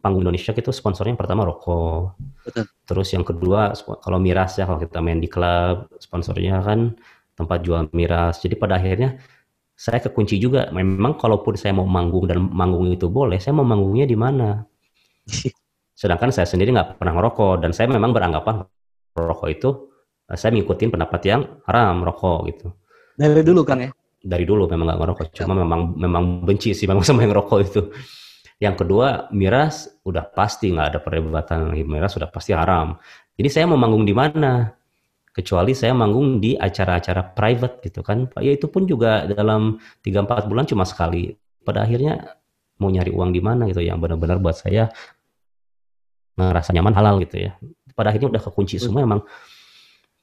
panggung Indonesia itu sponsornya yang pertama rokok. Betul. Terus yang kedua kalau miras ya kalau kita main di klub sponsornya kan tempat jual miras. Jadi pada akhirnya saya kekunci juga. Memang kalaupun saya mau manggung dan manggung itu boleh, saya mau manggungnya di mana? Sedangkan saya sendiri nggak pernah ngerokok dan saya memang beranggapan rokok itu eh, saya ngikutin pendapat yang haram rokok gitu. Dari dulu kan ya? Dari dulu memang nggak ngerokok, cuma memang memang benci sih memang sama yang rokok itu. Yang kedua, miras udah pasti nggak ada perdebatan miras sudah pasti haram. Jadi saya mau manggung di mana? Kecuali saya manggung di acara-acara private gitu kan. Ya itu pun juga dalam 3-4 bulan cuma sekali. Pada akhirnya mau nyari uang di mana gitu yang benar-benar buat saya ngerasa nyaman halal gitu ya. Pada akhirnya udah kekunci semua emang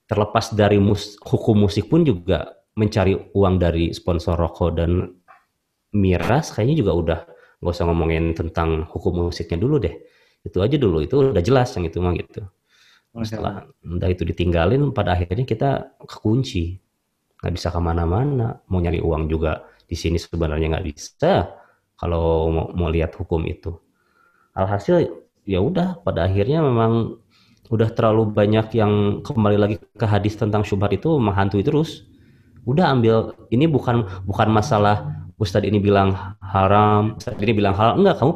terlepas dari mus hukum musik pun juga mencari uang dari sponsor rokok dan miras kayaknya juga udah nggak usah ngomongin tentang hukum musiknya dulu deh. Itu aja dulu itu udah jelas yang itu mah gitu. Setelah udah itu ditinggalin pada akhirnya kita kekunci. Nggak bisa ke mana-mana. Mau nyari uang juga di sini sebenarnya nggak bisa kalau mau, mau lihat hukum itu. Alhasil ya udah pada akhirnya memang udah terlalu banyak yang kembali lagi ke hadis tentang syubhat itu menghantui terus. Udah ambil ini bukan bukan masalah Ustadz ini bilang haram, Ustadz ini bilang halal. Enggak, kamu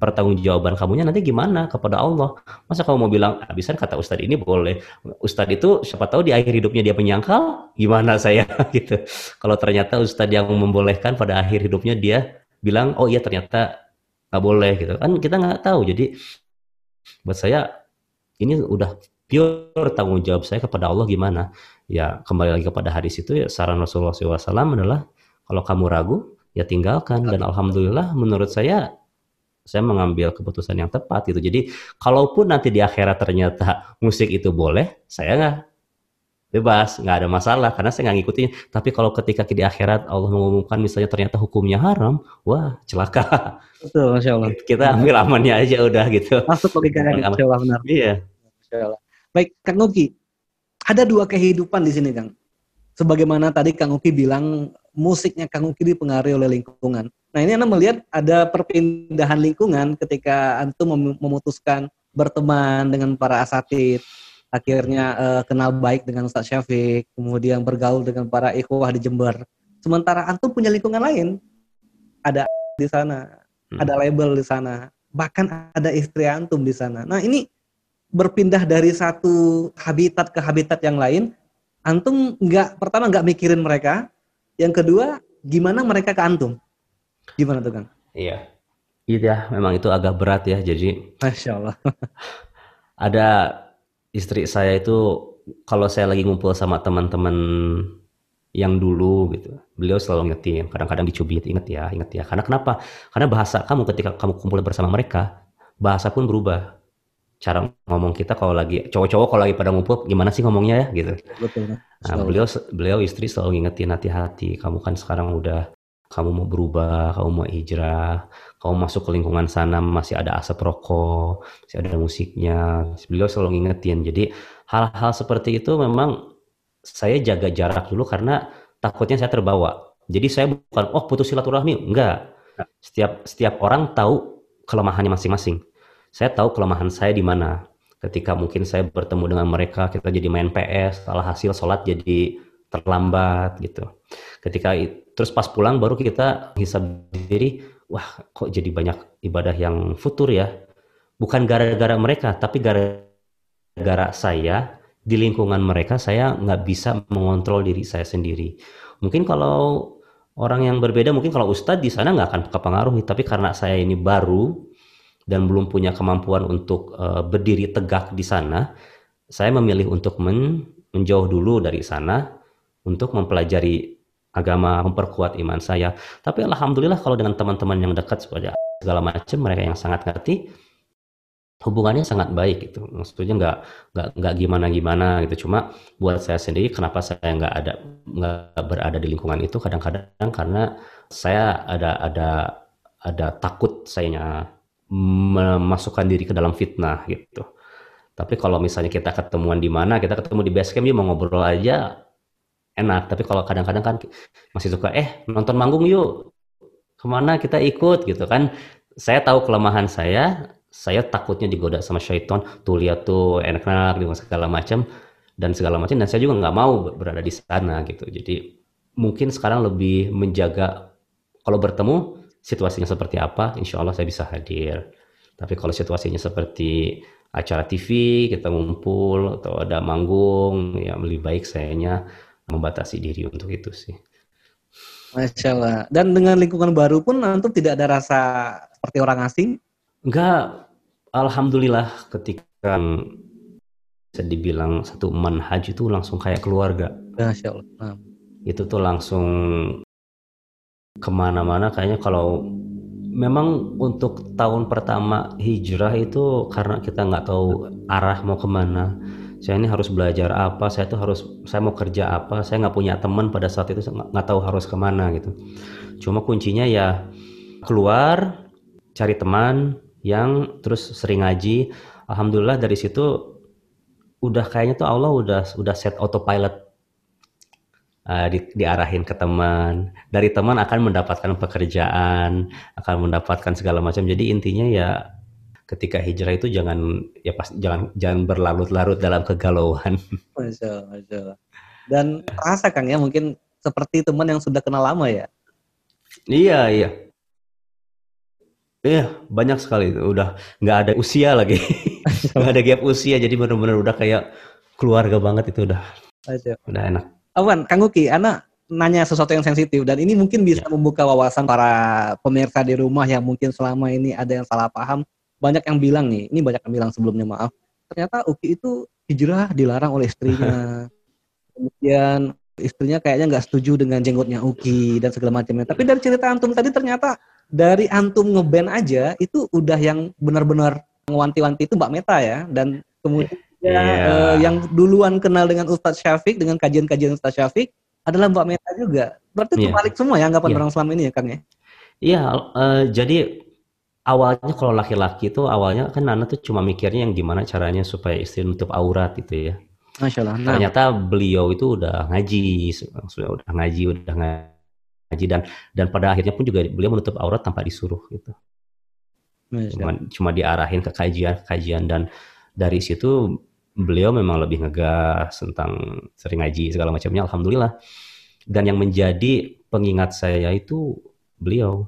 pertanggung jawaban kamunya nanti gimana kepada Allah. Masa kamu mau bilang, bisa kata Ustadz ini boleh. Ustadz itu siapa tahu di akhir hidupnya dia menyangkal, gimana saya gitu. Kalau ternyata Ustadz yang membolehkan pada akhir hidupnya dia bilang, oh iya ternyata nggak boleh gitu. Kan kita nggak tahu. Jadi buat saya ini udah pure tanggung jawab saya kepada Allah gimana. Ya kembali lagi kepada hadis itu ya saran Rasulullah SAW adalah kalau kamu ragu, ya tinggalkan. Dan alhamdulillah menurut saya saya mengambil keputusan yang tepat gitu. Jadi kalaupun nanti di akhirat ternyata musik itu boleh, saya nggak bebas, nggak ada masalah karena saya nggak ngikutin. Tapi kalau ketika di akhirat Allah mengumumkan misalnya ternyata hukumnya haram, wah celaka. Betul, masya Allah. Kita ambil amannya aja udah gitu. Masuk logikanya, masya Allah benar. Iya. Masya Allah. Baik, Kang Nuki, ada dua kehidupan di sini, Kang sebagaimana tadi Kang Uki bilang musiknya Kang Uki dipengaruhi oleh lingkungan. Nah ini Anda melihat ada perpindahan lingkungan ketika Antum memutuskan berteman dengan para asatid, akhirnya uh, kenal baik dengan Ustaz Syafiq, kemudian bergaul dengan para ikhwah di Jember. Sementara Antum punya lingkungan lain, ada di sana, hmm. ada label di sana, bahkan ada istri Antum di sana. Nah ini berpindah dari satu habitat ke habitat yang lain, antum nggak pertama nggak mikirin mereka, yang kedua gimana mereka ke antum? Gimana tuh Kang? Iya, iya memang itu agak berat ya. Jadi, masya Allah. ada istri saya itu kalau saya lagi ngumpul sama teman-teman yang dulu gitu, beliau selalu ngetin. Kadang-kadang dicubit, inget ya, inget ya. Karena kenapa? Karena bahasa kamu ketika kamu kumpul bersama mereka, bahasa pun berubah cara ngomong kita kalau lagi cowok-cowok kalau lagi pada ngumpul gimana sih ngomongnya ya gitu. Betul. Nah, beliau beliau istri selalu ngingetin hati-hati. Kamu kan sekarang udah kamu mau berubah, kamu mau hijrah, kamu masuk ke lingkungan sana masih ada asap rokok, masih ada musiknya. Beliau selalu ngingetin. Jadi hal-hal seperti itu memang saya jaga jarak dulu karena takutnya saya terbawa. Jadi saya bukan oh putus silaturahmi, enggak. Setiap setiap orang tahu kelemahannya masing-masing saya tahu kelemahan saya di mana. Ketika mungkin saya bertemu dengan mereka, kita jadi main PS, salah hasil sholat jadi terlambat gitu. Ketika terus pas pulang baru kita hisab diri, wah kok jadi banyak ibadah yang futur ya. Bukan gara-gara mereka, tapi gara-gara saya di lingkungan mereka saya nggak bisa mengontrol diri saya sendiri. Mungkin kalau orang yang berbeda, mungkin kalau ustadz di sana nggak akan kepengaruhi, tapi karena saya ini baru, dan belum punya kemampuan untuk uh, berdiri tegak di sana, saya memilih untuk men menjauh dulu dari sana untuk mempelajari agama, memperkuat iman saya. Tapi alhamdulillah kalau dengan teman-teman yang dekat seperti segala macam mereka yang sangat ngerti hubungannya sangat baik gitu. Maksudnya nggak nggak nggak gimana gimana gitu. Cuma buat saya sendiri kenapa saya nggak ada nggak berada di lingkungan itu kadang-kadang karena saya ada ada ada takut sayanya memasukkan diri ke dalam fitnah gitu. Tapi kalau misalnya kita ketemuan di mana, kita ketemu di base camp dia mau ngobrol aja enak. Tapi kalau kadang-kadang kan masih suka eh nonton manggung yuk ke mana kita ikut gitu kan. Saya tahu kelemahan saya, saya takutnya digoda sama syaitan. Tuh lihat tuh enak-enak dengan segala macam dan segala macam. Dan saya juga nggak mau berada di sana gitu. Jadi mungkin sekarang lebih menjaga kalau bertemu situasinya seperti apa, insya Allah saya bisa hadir. Tapi kalau situasinya seperti acara TV, kita ngumpul, atau ada manggung, ya lebih baik sayanya membatasi diri untuk itu sih. Masya Allah. Dan dengan lingkungan baru pun antum tidak ada rasa seperti orang asing? Enggak, alhamdulillah ketika bisa dibilang satu manhaj itu langsung kayak keluarga. Masya Allah. Itu tuh langsung ke mana-mana kayaknya kalau memang untuk tahun pertama hijrah itu karena kita nggak tahu arah mau ke mana. Saya ini harus belajar apa saya tuh harus saya mau kerja apa saya nggak punya teman pada saat itu nggak tahu harus ke mana gitu. Cuma kuncinya ya keluar cari teman yang terus sering ngaji. Alhamdulillah dari situ udah kayaknya tuh Allah udah udah set autopilot uh, di, diarahin ke teman. Dari teman akan mendapatkan pekerjaan akan mendapatkan segala macam. Jadi intinya ya ketika hijrah itu jangan ya pas jangan jangan berlarut-larut dalam kegalauan. Masya Allah, dan terasa Kang ya mungkin seperti teman yang sudah kenal lama ya? Iya iya. Iya, banyak sekali. Udah nggak ada usia lagi. nggak ada gap usia, jadi benar-benar udah kayak keluarga banget itu udah. Udah enak. Awan, Kang Uki, anak nanya sesuatu yang sensitif dan ini mungkin bisa ya. membuka wawasan para pemirsa di rumah yang mungkin selama ini ada yang salah paham. Banyak yang bilang nih, ini banyak yang bilang sebelumnya maaf. Ternyata Uki itu hijrah dilarang oleh istrinya. Kemudian istrinya kayaknya nggak setuju dengan jenggotnya Uki dan segala macamnya. Tapi dari cerita antum tadi ternyata dari antum ngeband aja itu udah yang benar-benar ngewanti-wanti itu Mbak Meta ya dan kemudian ya, yeah. uh, yang duluan kenal dengan Ustadz Syafiq dengan kajian-kajian Ustadz Syafiq adalah Mbak Meta juga. Berarti yeah. terbalik semua ya anggapan yeah. orang selama ini ya Kang ya? Iya, uh, jadi awalnya kalau laki-laki itu awalnya kan Nana tuh cuma mikirnya yang gimana caranya supaya istri nutup aurat gitu ya. Masya Allah. Nah. Ternyata beliau itu udah ngaji, sudah udah ngaji, udah ngaji dan dan pada akhirnya pun juga beliau menutup aurat tanpa disuruh gitu. Cuma, cuma diarahin ke kajian kajian dan dari situ beliau memang lebih ngegas tentang sering ngaji segala macamnya alhamdulillah. Dan yang menjadi pengingat saya itu beliau.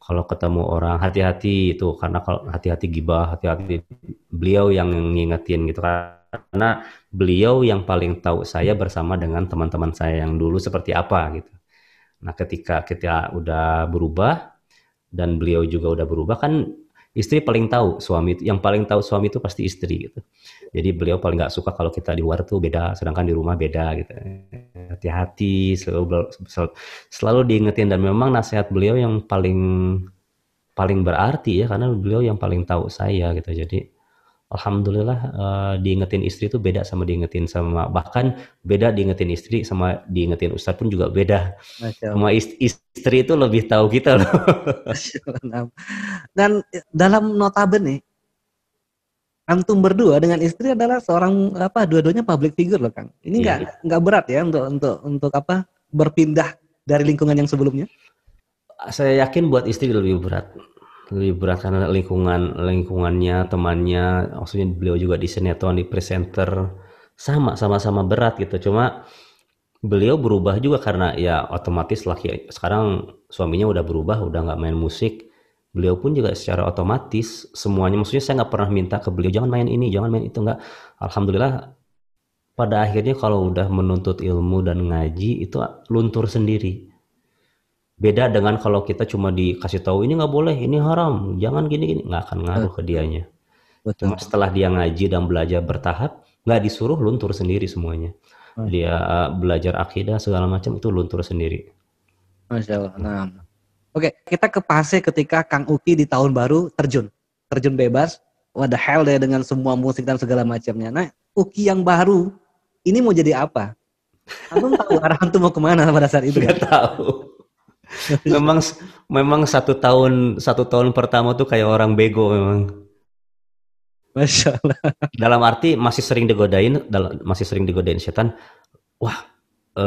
Kalau ketemu orang hati-hati itu karena kalau hati-hati gibah hati-hati beliau yang ngingetin gitu karena beliau yang paling tahu saya bersama dengan teman-teman saya yang dulu seperti apa gitu. Nah ketika kita udah berubah dan beliau juga udah berubah kan istri paling tahu suami yang paling tahu suami itu pasti istri gitu jadi beliau paling nggak suka kalau kita di luar tuh beda sedangkan di rumah beda gitu. Hati-hati selalu selalu diingetin. Dan memang nasihat beliau yang paling paling berarti ya karena beliau yang paling tahu saya gitu. Jadi alhamdulillah uh, diingetin istri itu beda sama diingetin sama bahkan beda diingetin istri sama diingetin ustadz pun juga beda. Sama istri itu lebih tahu kita loh. Dan dalam notabene antum berdua dengan istri adalah seorang apa dua-duanya public figure loh Kang. Ini nggak yeah. nggak berat ya untuk untuk untuk apa berpindah dari lingkungan yang sebelumnya? Saya yakin buat istri lebih berat lebih berat karena lingkungan lingkungannya temannya maksudnya beliau juga di sinetron di presenter sama sama-sama berat gitu cuma beliau berubah juga karena ya otomatis laki sekarang suaminya udah berubah udah nggak main musik beliau pun juga secara otomatis semuanya maksudnya saya nggak pernah minta ke beliau jangan main ini jangan main itu nggak alhamdulillah pada akhirnya kalau udah menuntut ilmu dan ngaji itu luntur sendiri Beda dengan kalau kita cuma dikasih tahu ini nggak boleh, ini haram, jangan gini gini, nggak akan ngaruh ke dianya. Betul. Cuma setelah dia ngaji dan belajar bertahap, nggak disuruh luntur sendiri semuanya. Dia uh, belajar akidah segala macam itu luntur sendiri. Masya Allah. Nah, oke kita ke fase ketika Kang Uki di tahun baru terjun, terjun bebas. What the hell deh dengan semua musik dan segala macamnya. Nah, Uki yang baru ini mau jadi apa? Aku tahu arahan tuh mau ke mana pada saat itu? Gak tahu memang memang satu tahun satu tahun pertama tuh kayak orang bego memang. Masya Allah. Dalam arti masih sering digodain, masih sering digodain setan. Wah,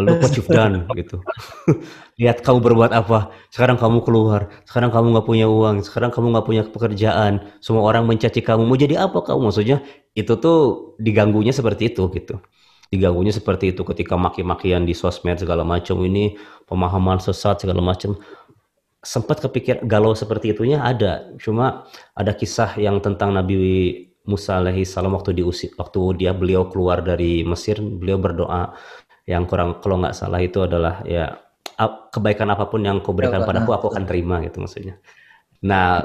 look what you've done gitu. Lihat kamu berbuat apa. Sekarang kamu keluar. Sekarang kamu nggak punya uang. Sekarang kamu nggak punya pekerjaan. Semua orang mencaci kamu. Mau jadi apa kamu? Maksudnya itu tuh diganggunya seperti itu gitu diganggunya seperti itu ketika maki-makian di sosmed segala macam ini pemahaman sesat segala macam sempat kepikir galau seperti itunya ada cuma ada kisah yang tentang Nabi Musa alaihi salam waktu diusir waktu dia beliau keluar dari Mesir beliau berdoa yang kurang kalau nggak salah itu adalah ya kebaikan apa pun yang kau berikan padaku aku akan terima gitu maksudnya. Nah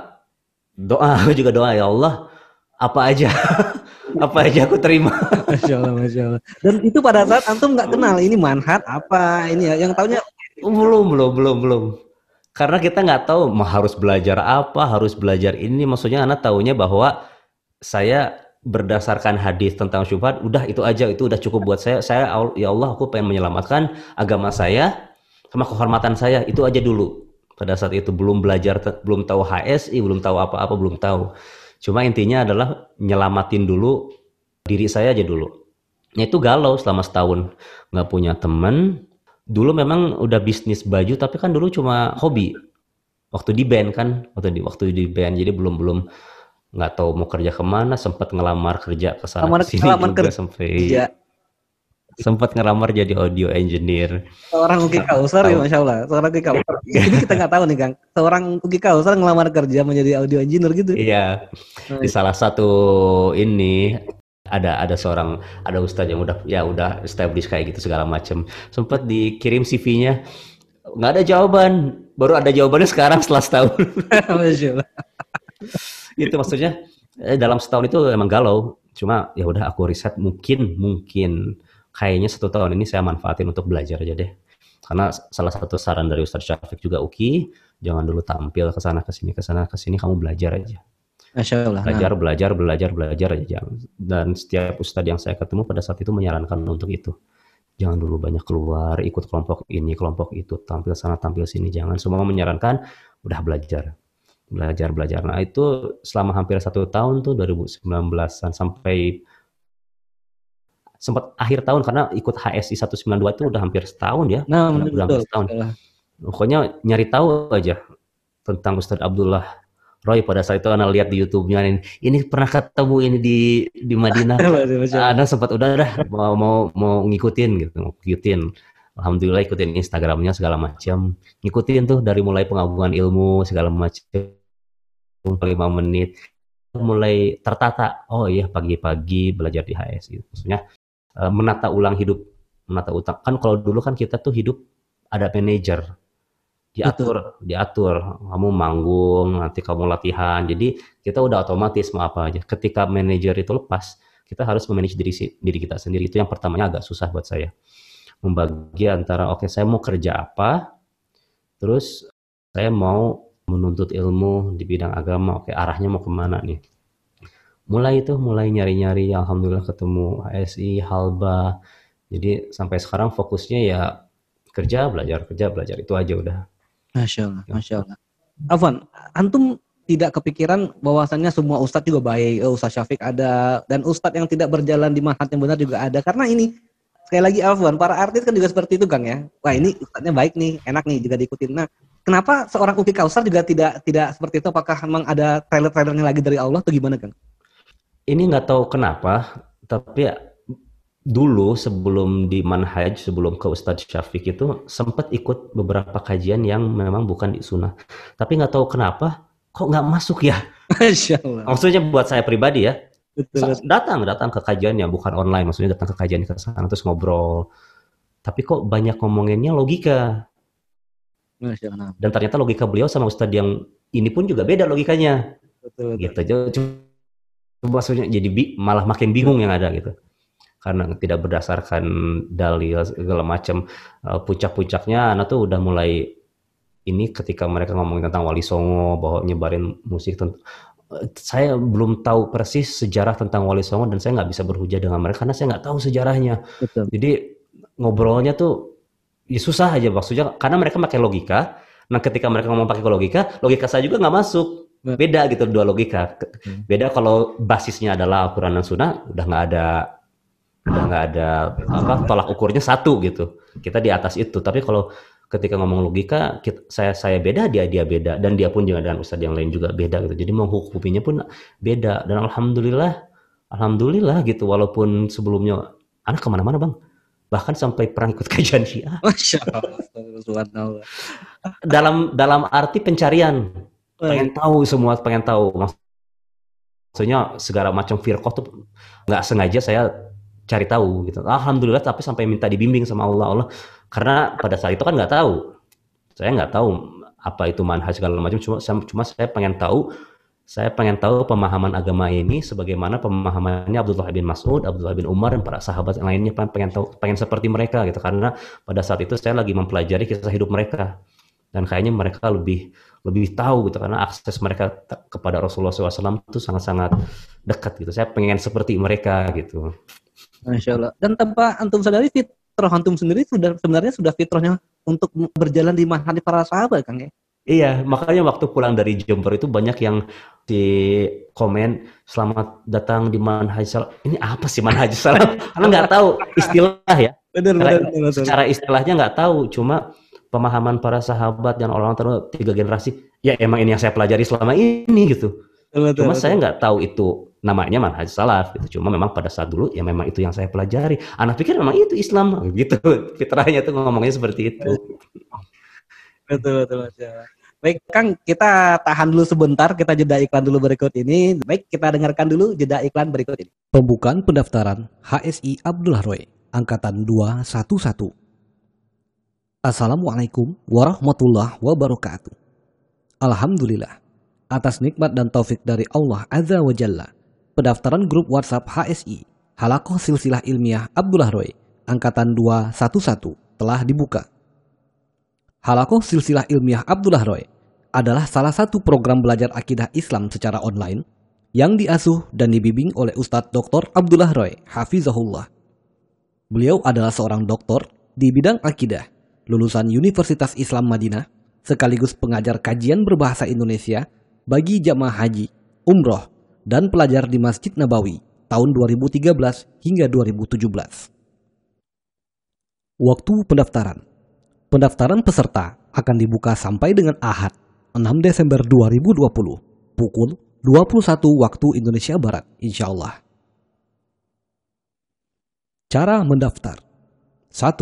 doa aku juga doa ya Allah apa aja apa aja aku terima. Masya Allah masya Allah. Dan itu pada saat antum nggak kenal ini manhat apa ini ya yang tahunya belum belum belum belum. Karena kita nggak tahu harus belajar apa harus belajar ini. Maksudnya anak tahunya bahwa saya berdasarkan hadis tentang syubhat udah itu aja itu udah cukup buat saya. Saya ya Allah aku pengen menyelamatkan agama saya sama kehormatan saya. Itu aja dulu. Pada saat itu belum belajar belum tahu HSI belum tahu apa-apa belum tahu. Cuma intinya adalah nyelamatin dulu diri saya aja dulu. Ya itu galau selama setahun nggak punya temen dulu memang udah bisnis baju tapi kan dulu cuma hobi. Waktu di band kan waktu di waktu di band jadi belum belum nggak tahu mau kerja ke mana sempat ngelamar kerja ke sana sini juga kerja. sampai iya. sempat ngelamar jadi audio engineer. Seorang Uki Kausar ya masya Allah seorang Uki Kausar ini kita nggak tahu nih Kang. Seorang Uki Kausar ngelamar kerja menjadi audio engineer gitu. Iya. Oh, di iya. salah satu ini ada ada seorang ada ustadz yang udah ya udah established kayak gitu segala macam sempat dikirim CV-nya nggak ada jawaban. Baru ada jawabannya sekarang setelah setahun itu maksudnya eh, dalam setahun itu emang galau cuma ya udah aku riset mungkin mungkin kayaknya satu tahun ini saya manfaatin untuk belajar aja deh karena salah satu saran dari Ustadz Syafiq juga Uki jangan dulu tampil ke sana ke sini ke sana ke sini kamu belajar aja Masya Allah. Belajar, nah. belajar, belajar, belajar aja. Dan setiap ustadz yang saya ketemu pada saat itu menyarankan untuk itu. Jangan dulu banyak keluar, ikut kelompok ini, kelompok itu, tampil sana, tampil sini. Jangan semua menyarankan, udah belajar belajar belajar nah itu selama hampir satu tahun tuh 2019an sampai sempat akhir tahun karena ikut HSI 192 itu udah hampir setahun ya nah, udah betul, hampir setahun betul. pokoknya nyari tahu aja tentang Ustadz Abdullah Roy pada saat itu anak lihat di YouTube-nya ini, ini pernah ketemu ini di di Madinah. Ada sempat udah dah mau mau mau ngikutin gitu, mau ngikutin. Alhamdulillah ikutin Instagramnya segala macam, ngikutin tuh dari mulai pengagungan ilmu segala macam lima menit. Mulai tertata oh iya pagi-pagi belajar di HS gitu. Maksudnya uh, menata ulang hidup menata utang. Kan kalau dulu kan kita tuh hidup ada manajer. Diatur Betul. diatur. Kamu manggung nanti kamu latihan. Jadi kita udah otomatis mau apa aja ketika manajer itu lepas kita harus memanage diri diri kita sendiri. Itu yang pertamanya agak susah buat saya. Membagi antara oke okay, saya mau kerja apa terus saya mau menuntut ilmu di bidang agama. Oke arahnya mau ke mana nih? Mulai itu mulai nyari-nyari. Alhamdulillah ketemu HSI Halba. Jadi sampai sekarang fokusnya ya kerja belajar kerja belajar. Itu aja udah. Masya Allah ya. Masya Allah. Afwan antum tidak kepikiran bahwasannya semua ustadz juga baik? Oh, Ustadz Syafiq ada dan ustadz yang tidak berjalan di mahat yang benar juga ada. Karena ini sekali lagi Afwan para artis kan juga seperti itu Kang ya. Wah ini ustadznya baik nih enak nih juga diikutin. Nah Kenapa seorang Uki Kausar juga tidak tidak seperti itu? Apakah memang ada trailer-trailernya lagi dari Allah atau gimana kan? Ini nggak tahu kenapa, tapi ya, dulu sebelum di Manhaj, sebelum ke Ustadz Syafiq itu sempat ikut beberapa kajian yang memang bukan di sunnah. Tapi nggak tahu kenapa, kok nggak masuk ya? Maksudnya buat saya pribadi ya, Betul. datang datang ke kajiannya bukan online, maksudnya datang ke kajian ke sana terus ngobrol. Tapi kok banyak ngomonginnya logika dan ternyata logika beliau sama Ustadz yang ini pun juga beda logikanya. Betul, betul. Gitu. Cuma maksudnya jadi bi malah makin bingung yang ada gitu. Karena tidak berdasarkan dalil segala macam uh, puncak-puncaknya anak tuh udah mulai ini ketika mereka ngomongin tentang Wali Songo bahwa nyebarin musik tentang uh, saya belum tahu persis sejarah tentang Wali Songo dan saya nggak bisa berhujah dengan mereka karena saya nggak tahu sejarahnya. Betul. Jadi ngobrolnya tuh ya susah aja maksudnya karena mereka pakai logika. Nah ketika mereka ngomong pakai logika, logika saya juga nggak masuk. Beda gitu dua logika. Hmm. Beda kalau basisnya adalah Al-Quran dan Sunnah, udah nggak ada udah nggak ada apa tolak ukurnya satu gitu. Kita di atas itu. Tapi kalau ketika ngomong logika, kita, saya saya beda, dia dia beda, dan dia pun juga dengan ustadz yang lain juga beda gitu. Jadi menghukuminya pun beda. Dan alhamdulillah, alhamdulillah gitu. Walaupun sebelumnya anak ke mana-mana bang, bahkan sampai perang ikut kajian Syiah. Masya Allah. dalam dalam arti pencarian, pengen tahu semua, pengen tahu. Maksudnya segala macam firqah tuh nggak sengaja saya cari tahu gitu. Alhamdulillah tapi sampai minta dibimbing sama Allah Allah karena pada saat itu kan nggak tahu Saya nggak tahu apa itu manhaj segala macam, cuma cuma saya pengen tahu saya pengen tahu pemahaman agama ini sebagaimana pemahamannya Abdullah bin Mas'ud, Abdullah bin Umar dan para sahabat yang lainnya pengen tahu pengen seperti mereka gitu karena pada saat itu saya lagi mempelajari kisah hidup mereka dan kayaknya mereka lebih lebih tahu gitu karena akses mereka kepada Rasulullah SAW itu sangat-sangat dekat gitu. Saya pengen seperti mereka gitu. Masya Allah. Dan tanpa antum sadari fitrah antum sendiri sudah sebenarnya sudah fitrahnya untuk berjalan di manhaj para sahabat kan ya? Iya, makanya waktu pulang dari Jember itu banyak yang di komen selamat datang di manhaj salam. Ini apa sih manhaj salam? Karena nggak tahu istilah ya. Benar, benar, benar, Secara istilahnya nggak tahu, cuma pemahaman para sahabat dan orang terus tiga generasi. Ya emang ini yang saya pelajari selama ini gitu. Betul, cuma betul. saya nggak tahu itu namanya manhaj salaf gitu. Cuma memang pada saat dulu ya memang itu yang saya pelajari. Anak pikir memang itu Islam gitu. Fitrahnya tuh ngomongnya seperti itu. Betul betul. betul. Baik Kang, kita tahan dulu sebentar, kita jeda iklan dulu berikut ini. Baik, kita dengarkan dulu jeda iklan berikut ini. Pembukaan pendaftaran HSI Abdullah Roy, Angkatan 211. Assalamualaikum warahmatullahi wabarakatuh. Alhamdulillah, atas nikmat dan taufik dari Allah Azza wa Jalla, pendaftaran grup WhatsApp HSI, Halakoh Silsilah Ilmiah Abdullah Roy, Angkatan 211 telah dibuka. Halakoh Silsilah Ilmiah Abdullah Roy adalah salah satu program belajar akidah Islam secara online yang diasuh dan dibimbing oleh Ustadz Dr. Abdullah Roy, Hafizahullah. Beliau adalah seorang doktor di bidang akidah, lulusan Universitas Islam Madinah, sekaligus pengajar kajian berbahasa Indonesia bagi jamaah haji, umroh, dan pelajar di Masjid Nabawi tahun 2013 hingga 2017. Waktu pendaftaran Pendaftaran peserta akan dibuka sampai dengan Ahad, 6 Desember 2020, pukul 21 waktu Indonesia Barat, insya Allah. Cara mendaftar 1.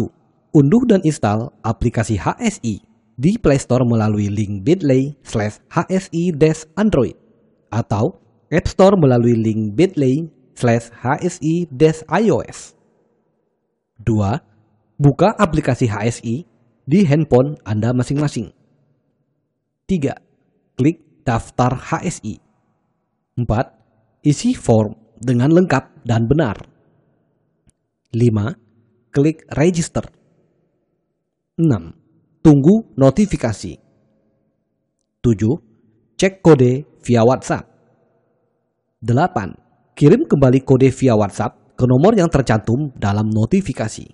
Unduh dan install aplikasi HSI di Play Store melalui link bit.ly slash HSI Android atau App Store melalui link bit.ly slash HSI iOS. 2. Buka aplikasi HSI di handphone Anda masing-masing. 3. Klik daftar HSI. 4. Isi form dengan lengkap dan benar. 5. Klik register. 6. Tunggu notifikasi. 7. Cek kode via WhatsApp. 8. Kirim kembali kode via WhatsApp ke nomor yang tercantum dalam notifikasi.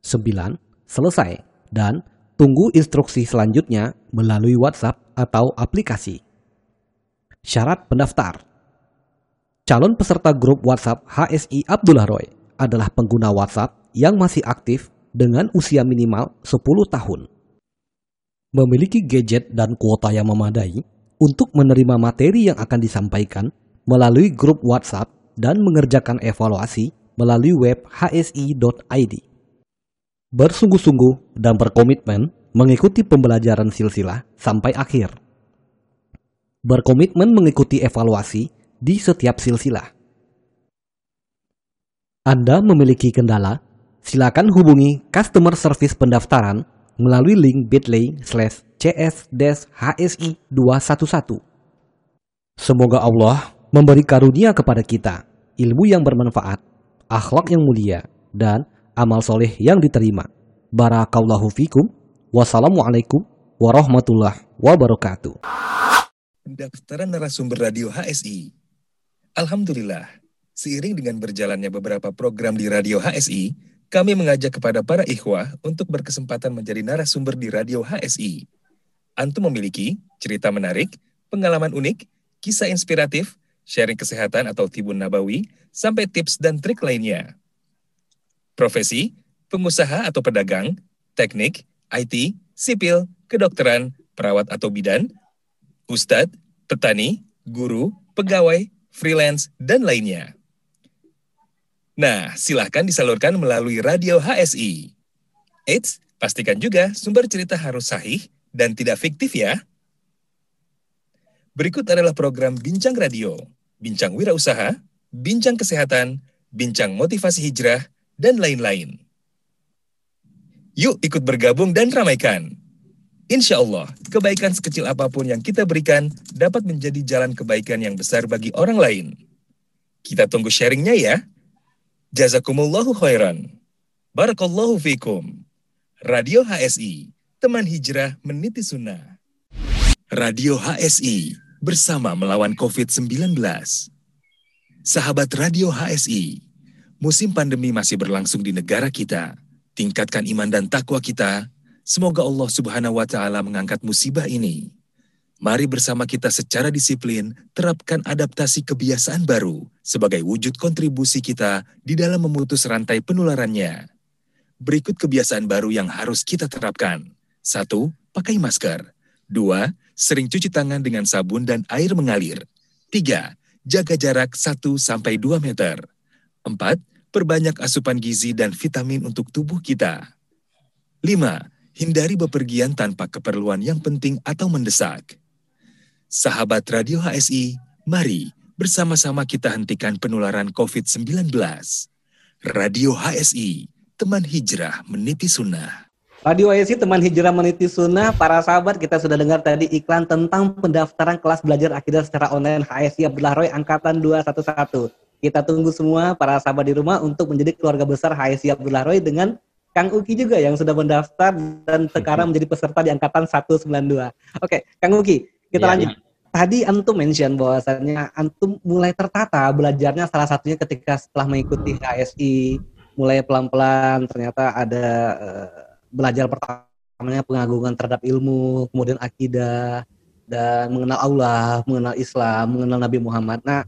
9. Selesai dan tunggu instruksi selanjutnya melalui WhatsApp atau aplikasi. Syarat pendaftar Calon peserta grup WhatsApp HSI Abdullah Roy adalah pengguna WhatsApp yang masih aktif dengan usia minimal 10 tahun. Memiliki gadget dan kuota yang memadai untuk menerima materi yang akan disampaikan melalui grup WhatsApp dan mengerjakan evaluasi melalui web hsi.id bersungguh-sungguh dan berkomitmen mengikuti pembelajaran silsilah sampai akhir. Berkomitmen mengikuti evaluasi di setiap silsilah. Anda memiliki kendala? Silakan hubungi customer service pendaftaran melalui link bit.ly slash cs-hsi 211. Semoga Allah memberi karunia kepada kita ilmu yang bermanfaat, akhlak yang mulia, dan amal soleh yang diterima. Barakallahu fikum. Wassalamualaikum warahmatullahi wabarakatuh. Pendaftaran narasumber radio HSI. Alhamdulillah, seiring dengan berjalannya beberapa program di radio HSI, kami mengajak kepada para ikhwah untuk berkesempatan menjadi narasumber di radio HSI. Antum memiliki cerita menarik, pengalaman unik, kisah inspiratif, sharing kesehatan atau tibun nabawi, sampai tips dan trik lainnya. Profesi, pengusaha atau pedagang, teknik, IT, sipil, kedokteran, perawat atau bidan, ustadz, petani, guru, pegawai, freelance, dan lainnya. Nah, silahkan disalurkan melalui radio HSI. Eits, pastikan juga sumber cerita harus sahih dan tidak fiktif ya. Berikut adalah program Bincang Radio, Bincang Wirausaha, Bincang Kesehatan, Bincang Motivasi Hijrah, dan lain-lain. Yuk ikut bergabung dan ramaikan. Insya Allah, kebaikan sekecil apa pun yang kita berikan dapat menjadi jalan kebaikan yang besar bagi orang lain. Kita tunggu sharingnya ya. Jazakumullahu khairan. Barakallahu fikum. Radio HSI, teman hijrah meniti sunnah. Radio HSI, bersama melawan COVID-19. Sahabat Radio HSI, musim pandemi masih berlangsung di negara kita. Tingkatkan iman dan takwa kita. Semoga Allah Subhanahu wa Ta'ala mengangkat musibah ini. Mari bersama kita secara disiplin terapkan adaptasi kebiasaan baru sebagai wujud kontribusi kita di dalam memutus rantai penularannya. Berikut kebiasaan baru yang harus kita terapkan. Satu, pakai masker. Dua, sering cuci tangan dengan sabun dan air mengalir. Tiga, jaga jarak 1-2 meter. Empat, perbanyak asupan gizi dan vitamin untuk tubuh kita. Lima, hindari bepergian tanpa keperluan yang penting atau mendesak. Sahabat Radio HSI, mari bersama-sama kita hentikan penularan COVID-19. Radio HSI, teman hijrah meniti sunnah. Radio ISI teman hijrah meniti sunnah, para sahabat kita sudah dengar tadi iklan tentang pendaftaran kelas belajar akidah secara online HSI Abdullah Roy Angkatan 211. Kita tunggu semua para sahabat di rumah untuk menjadi keluarga besar HSI Abdullah Roy dengan Kang Uki juga yang sudah mendaftar dan sekarang menjadi peserta di Angkatan 192. Oke, Kang Uki, kita ya, lanjut. Ya. Tadi Antum mention bahwasannya Antum mulai tertata belajarnya salah satunya ketika setelah mengikuti HSI, mulai pelan-pelan ternyata ada uh, belajar pertamanya pengagungan terhadap ilmu, kemudian akidah dan mengenal Allah, mengenal Islam, mengenal Nabi Muhammad. Nah,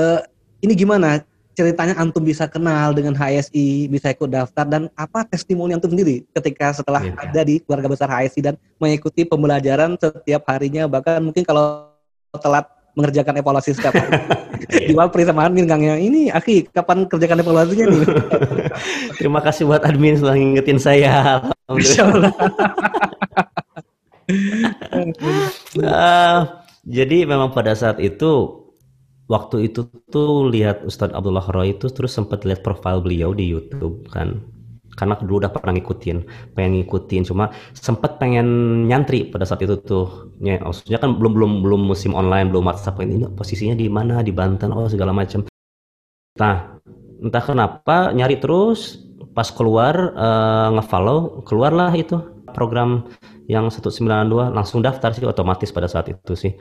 eh, ini gimana ceritanya antum bisa kenal dengan HSI, bisa ikut daftar dan apa testimoni antum sendiri ketika setelah ya, ada di keluarga besar HSI dan mengikuti pembelajaran setiap harinya bahkan mungkin kalau telat mengerjakan evaluasi setiap hari. Di Wapri sama admin Kang yang ini, Aki, kapan kerjakan evaluasinya nih? Terima kasih buat admin sudah ngingetin saya. uh, jadi memang pada saat itu waktu itu tuh lihat Ustadz Abdullah Roy itu terus sempat lihat profil beliau di YouTube kan. Karena dulu udah pernah ngikutin pengen ngikutin cuma sempet pengen nyantri pada saat itu tuh. Ya, maksudnya kan belum belum belum musim online belum WhatsApp ini posisinya di mana? Di Banten oh segala macam nah entah kenapa nyari terus pas keluar uh, ngefollow keluarlah itu program yang 192 langsung daftar sih otomatis pada saat itu sih.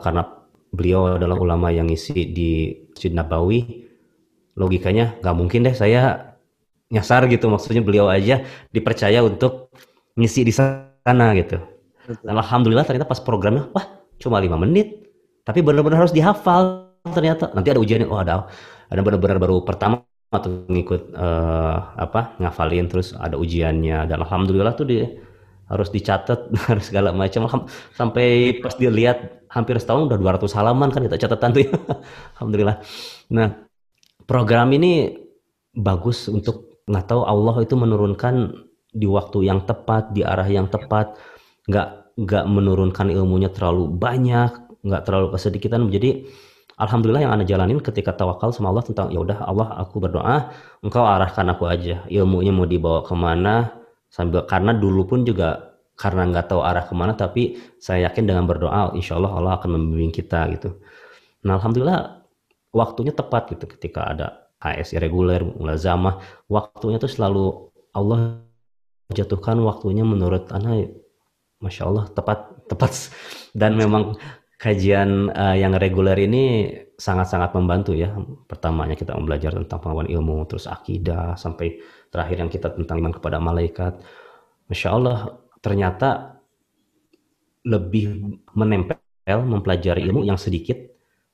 Karena beliau adalah ulama yang ngisi di Masjid Nabawi. Logikanya nggak mungkin deh saya nyasar gitu. Maksudnya beliau aja dipercaya untuk ngisi di sana gitu. Dan alhamdulillah ternyata pas programnya wah cuma lima menit. Tapi benar-benar harus dihafal ternyata. Nanti ada ujiannya oh ada. Ada benar-benar baru pertama atau ngikut uh, apa ngafalin terus ada ujiannya. Dan alhamdulillah tuh dia harus dicatat harus segala macam. Sampai pas dia lihat hampir setahun udah 200 halaman kan kita catatan tuh ya. Alhamdulillah. Nah program ini bagus untuk nggak tahu Allah itu menurunkan di waktu yang tepat di arah yang tepat. Nggak nggak menurunkan ilmunya terlalu banyak nggak terlalu kesedikitan. Jadi alhamdulillah yang anda jalanin ketika tawakal sama Allah tentang ya udah Allah aku berdoa engkau arahkan aku aja. Ilmunya mau dibawa ke mana? Sambil karena dulu pun juga karena nggak tahu arah ke mana tapi saya yakin dengan berdoa insya Allah Allah akan membimbing kita gitu nah alhamdulillah waktunya tepat gitu ketika ada ASI reguler, mulazamah, waktunya tuh selalu Allah jatuhkan waktunya menurut anak Masya Allah tepat tepat dan memang kajian uh, yang reguler ini sangat-sangat membantu ya. Pertamanya kita belajar tentang pengetahuan ilmu, terus akidah, sampai terakhir yang kita tentang iman kepada malaikat. Masya Allah ternyata lebih menempel mempelajari ilmu yang sedikit,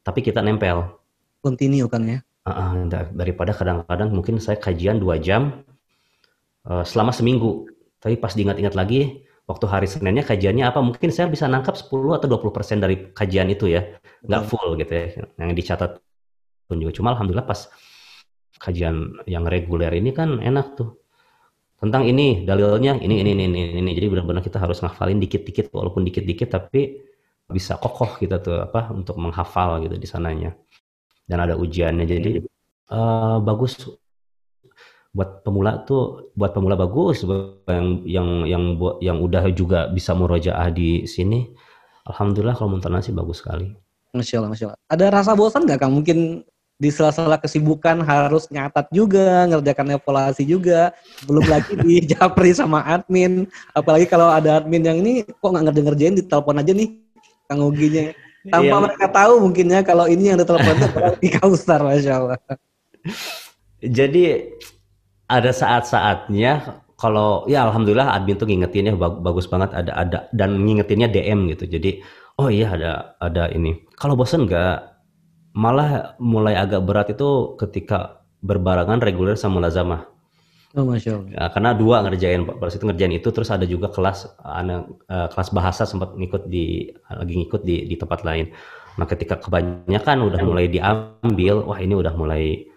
tapi kita nempel. Continue kan ya? Uh, daripada kadang-kadang mungkin saya kajian dua jam uh, selama seminggu. Tapi pas diingat-ingat lagi, waktu hari Seninnya kajiannya apa? Mungkin saya bisa nangkap 10 atau 20 persen dari kajian itu ya. Nggak full gitu ya. Yang dicatat pun juga. Cuma Alhamdulillah pas kajian yang reguler ini kan enak tuh. Tentang ini, dalilnya ini, ini, ini, ini, ini. Jadi benar-benar kita harus ngafalin dikit-dikit, walaupun dikit-dikit, tapi bisa kokoh kita tuh apa untuk menghafal gitu di sananya dan ada ujiannya jadi uh, bagus buat pemula tuh buat pemula bagus yang yang yang buat yang udah juga bisa murojaah di sini alhamdulillah kalau muntalan sih bagus sekali Masya Allah, Masya Allah. Ada rasa bosan nggak Kang? Mungkin di sela-sela kesibukan harus nyatat juga, ngerjakan evaluasi juga, belum lagi di japri sama admin. Apalagi kalau ada admin yang ini kok nggak ngerjain-ngerjain, ditelepon aja nih Kang Uginya. Tanpa iya. mereka tahu mungkinnya kalau ini yang ditelepon itu di Kausar, Masya Allah. Jadi ada saat-saatnya kalau ya alhamdulillah admin tuh ngingetinnya bagus banget ada ada dan ngingetinnya DM gitu. Jadi oh iya ada ada ini. Kalau bosen nggak malah mulai agak berat itu ketika berbarengan reguler sama lazamah. Oh, masya Allah. Ya, karena dua ngerjain pada itu ngerjain itu terus ada juga kelas anak uh, kelas bahasa sempat ngikut di lagi ngikut di di tempat lain. Nah ketika kebanyakan udah mulai diambil, wah ini udah mulai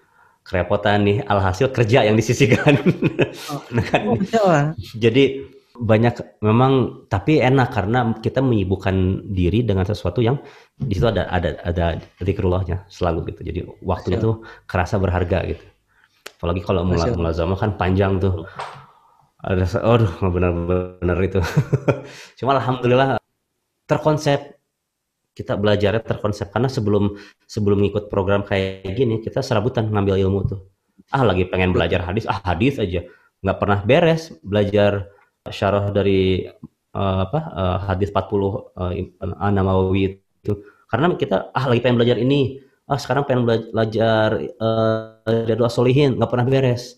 kerepotan nih alhasil kerja yang disisihkan oh, nah, kan, oh, jadi banyak memang tapi enak karena kita menyibukkan diri dengan sesuatu yang di situ ada ada ada zikrullahnya selalu gitu. Jadi waktunya tuh kerasa berharga gitu. Apalagi kalau mulai zaman kan panjang tuh. Ada aduh benar-benar itu. Cuma alhamdulillah terkonsep kita belajarnya terkonsep. Karena sebelum sebelum ngikut program kayak gini kita serabutan ngambil ilmu tuh. Ah lagi pengen belajar hadis ah hadis aja. Nggak pernah beres belajar syarah dari uh, apa uh, hadis 40 uh, An-Nawawi itu karena kita ah lagi pengen belajar ini. Ah sekarang pengen belajar uh, doa solihin. Nggak pernah beres.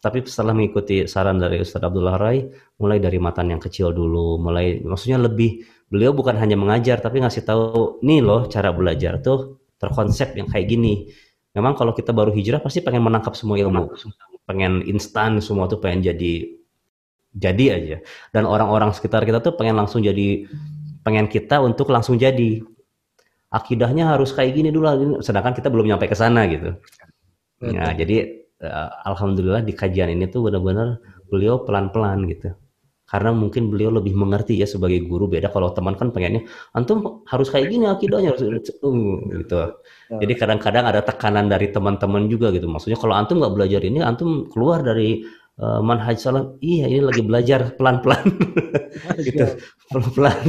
Tapi setelah mengikuti saran dari Ustadz Abdullah Rai mulai dari matan yang kecil dulu mulai maksudnya lebih beliau bukan hanya mengajar tapi ngasih tahu nih loh cara belajar tuh terkonsep yang kayak gini. Memang kalau kita baru hijrah pasti pengen menangkap semua ilmu, pengen instan semua tuh pengen jadi jadi aja. Dan orang-orang sekitar kita tuh pengen langsung jadi pengen kita untuk langsung jadi. Akidahnya harus kayak gini dulu, sedangkan kita belum nyampe ke sana gitu. Nah, jadi uh, alhamdulillah di kajian ini tuh benar-benar beliau pelan-pelan gitu karena mungkin beliau lebih mengerti ya sebagai guru beda kalau teman kan pengennya antum harus kayak gini akidahnya harus uh, gitu ya. jadi kadang-kadang ada tekanan dari teman-teman juga gitu maksudnya kalau antum nggak belajar ini antum keluar dari uh, manhaj salam iya ini lagi belajar pelan-pelan gitu pelan-pelan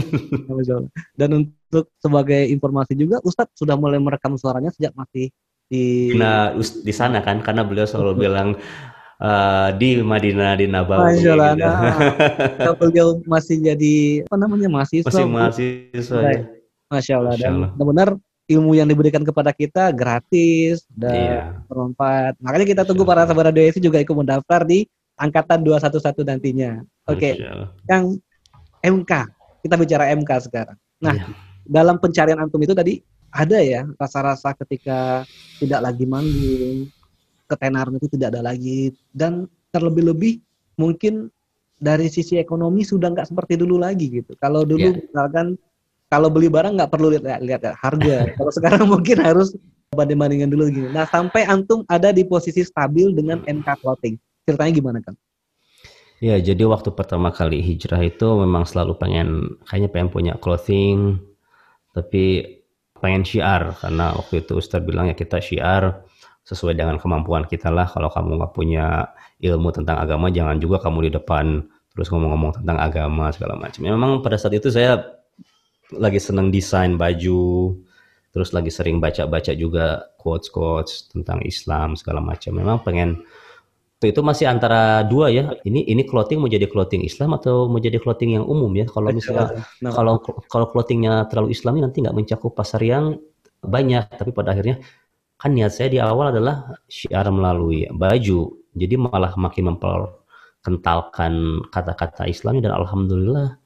dan untuk sebagai informasi juga Ustadz sudah mulai merekam suaranya sejak masih di nah di sana kan karena beliau selalu bilang uh, di Madinah di Nabawi. Masya Allah. Gitu. Nah, beliau masih jadi apa namanya mahasiswa. Masih mahasiswa. Ya. Masya Allah. Dan benar-benar ilmu yang diberikan kepada kita gratis dan iya. bermanfaat. Makanya kita tunggu para sahabat radio juga ikut mendaftar di angkatan 211 nantinya. Oke. Okay. Yang MK. Kita bicara MK sekarang. Nah, iya. dalam pencarian antum itu tadi ada ya rasa-rasa ketika tidak lagi manggung, ketenaran itu tidak ada lagi dan terlebih-lebih mungkin dari sisi ekonomi sudah nggak seperti dulu lagi gitu. Kalau dulu yeah. misalkan kalau beli barang nggak perlu lihat lihat harga. kalau sekarang mungkin harus banding-bandingkan dulu gini. Nah sampai antum ada di posisi stabil dengan NK clothing. Ceritanya gimana kan? Ya jadi waktu pertama kali hijrah itu memang selalu pengen kayaknya pengen punya clothing tapi pengen syiar karena waktu itu Ustaz bilang ya kita syiar sesuai dengan kemampuan kita lah. Kalau kamu nggak punya ilmu tentang agama, jangan juga kamu di depan terus ngomong-ngomong tentang agama segala macam. Ya, memang pada saat itu saya lagi seneng desain baju, terus lagi sering baca-baca juga quotes-quotes tentang Islam segala macam. Memang pengen itu masih antara dua ya. Ini ini clothing mau jadi clothing Islam atau mau jadi clothing yang umum ya. Kalau misalnya nah. kalau kalau clothingnya terlalu Islami nanti nggak mencakup pasar yang banyak. Tapi pada akhirnya kan niat saya di awal adalah syiar melalui baju jadi malah makin memperkentalkan kata-kata Islam dan alhamdulillah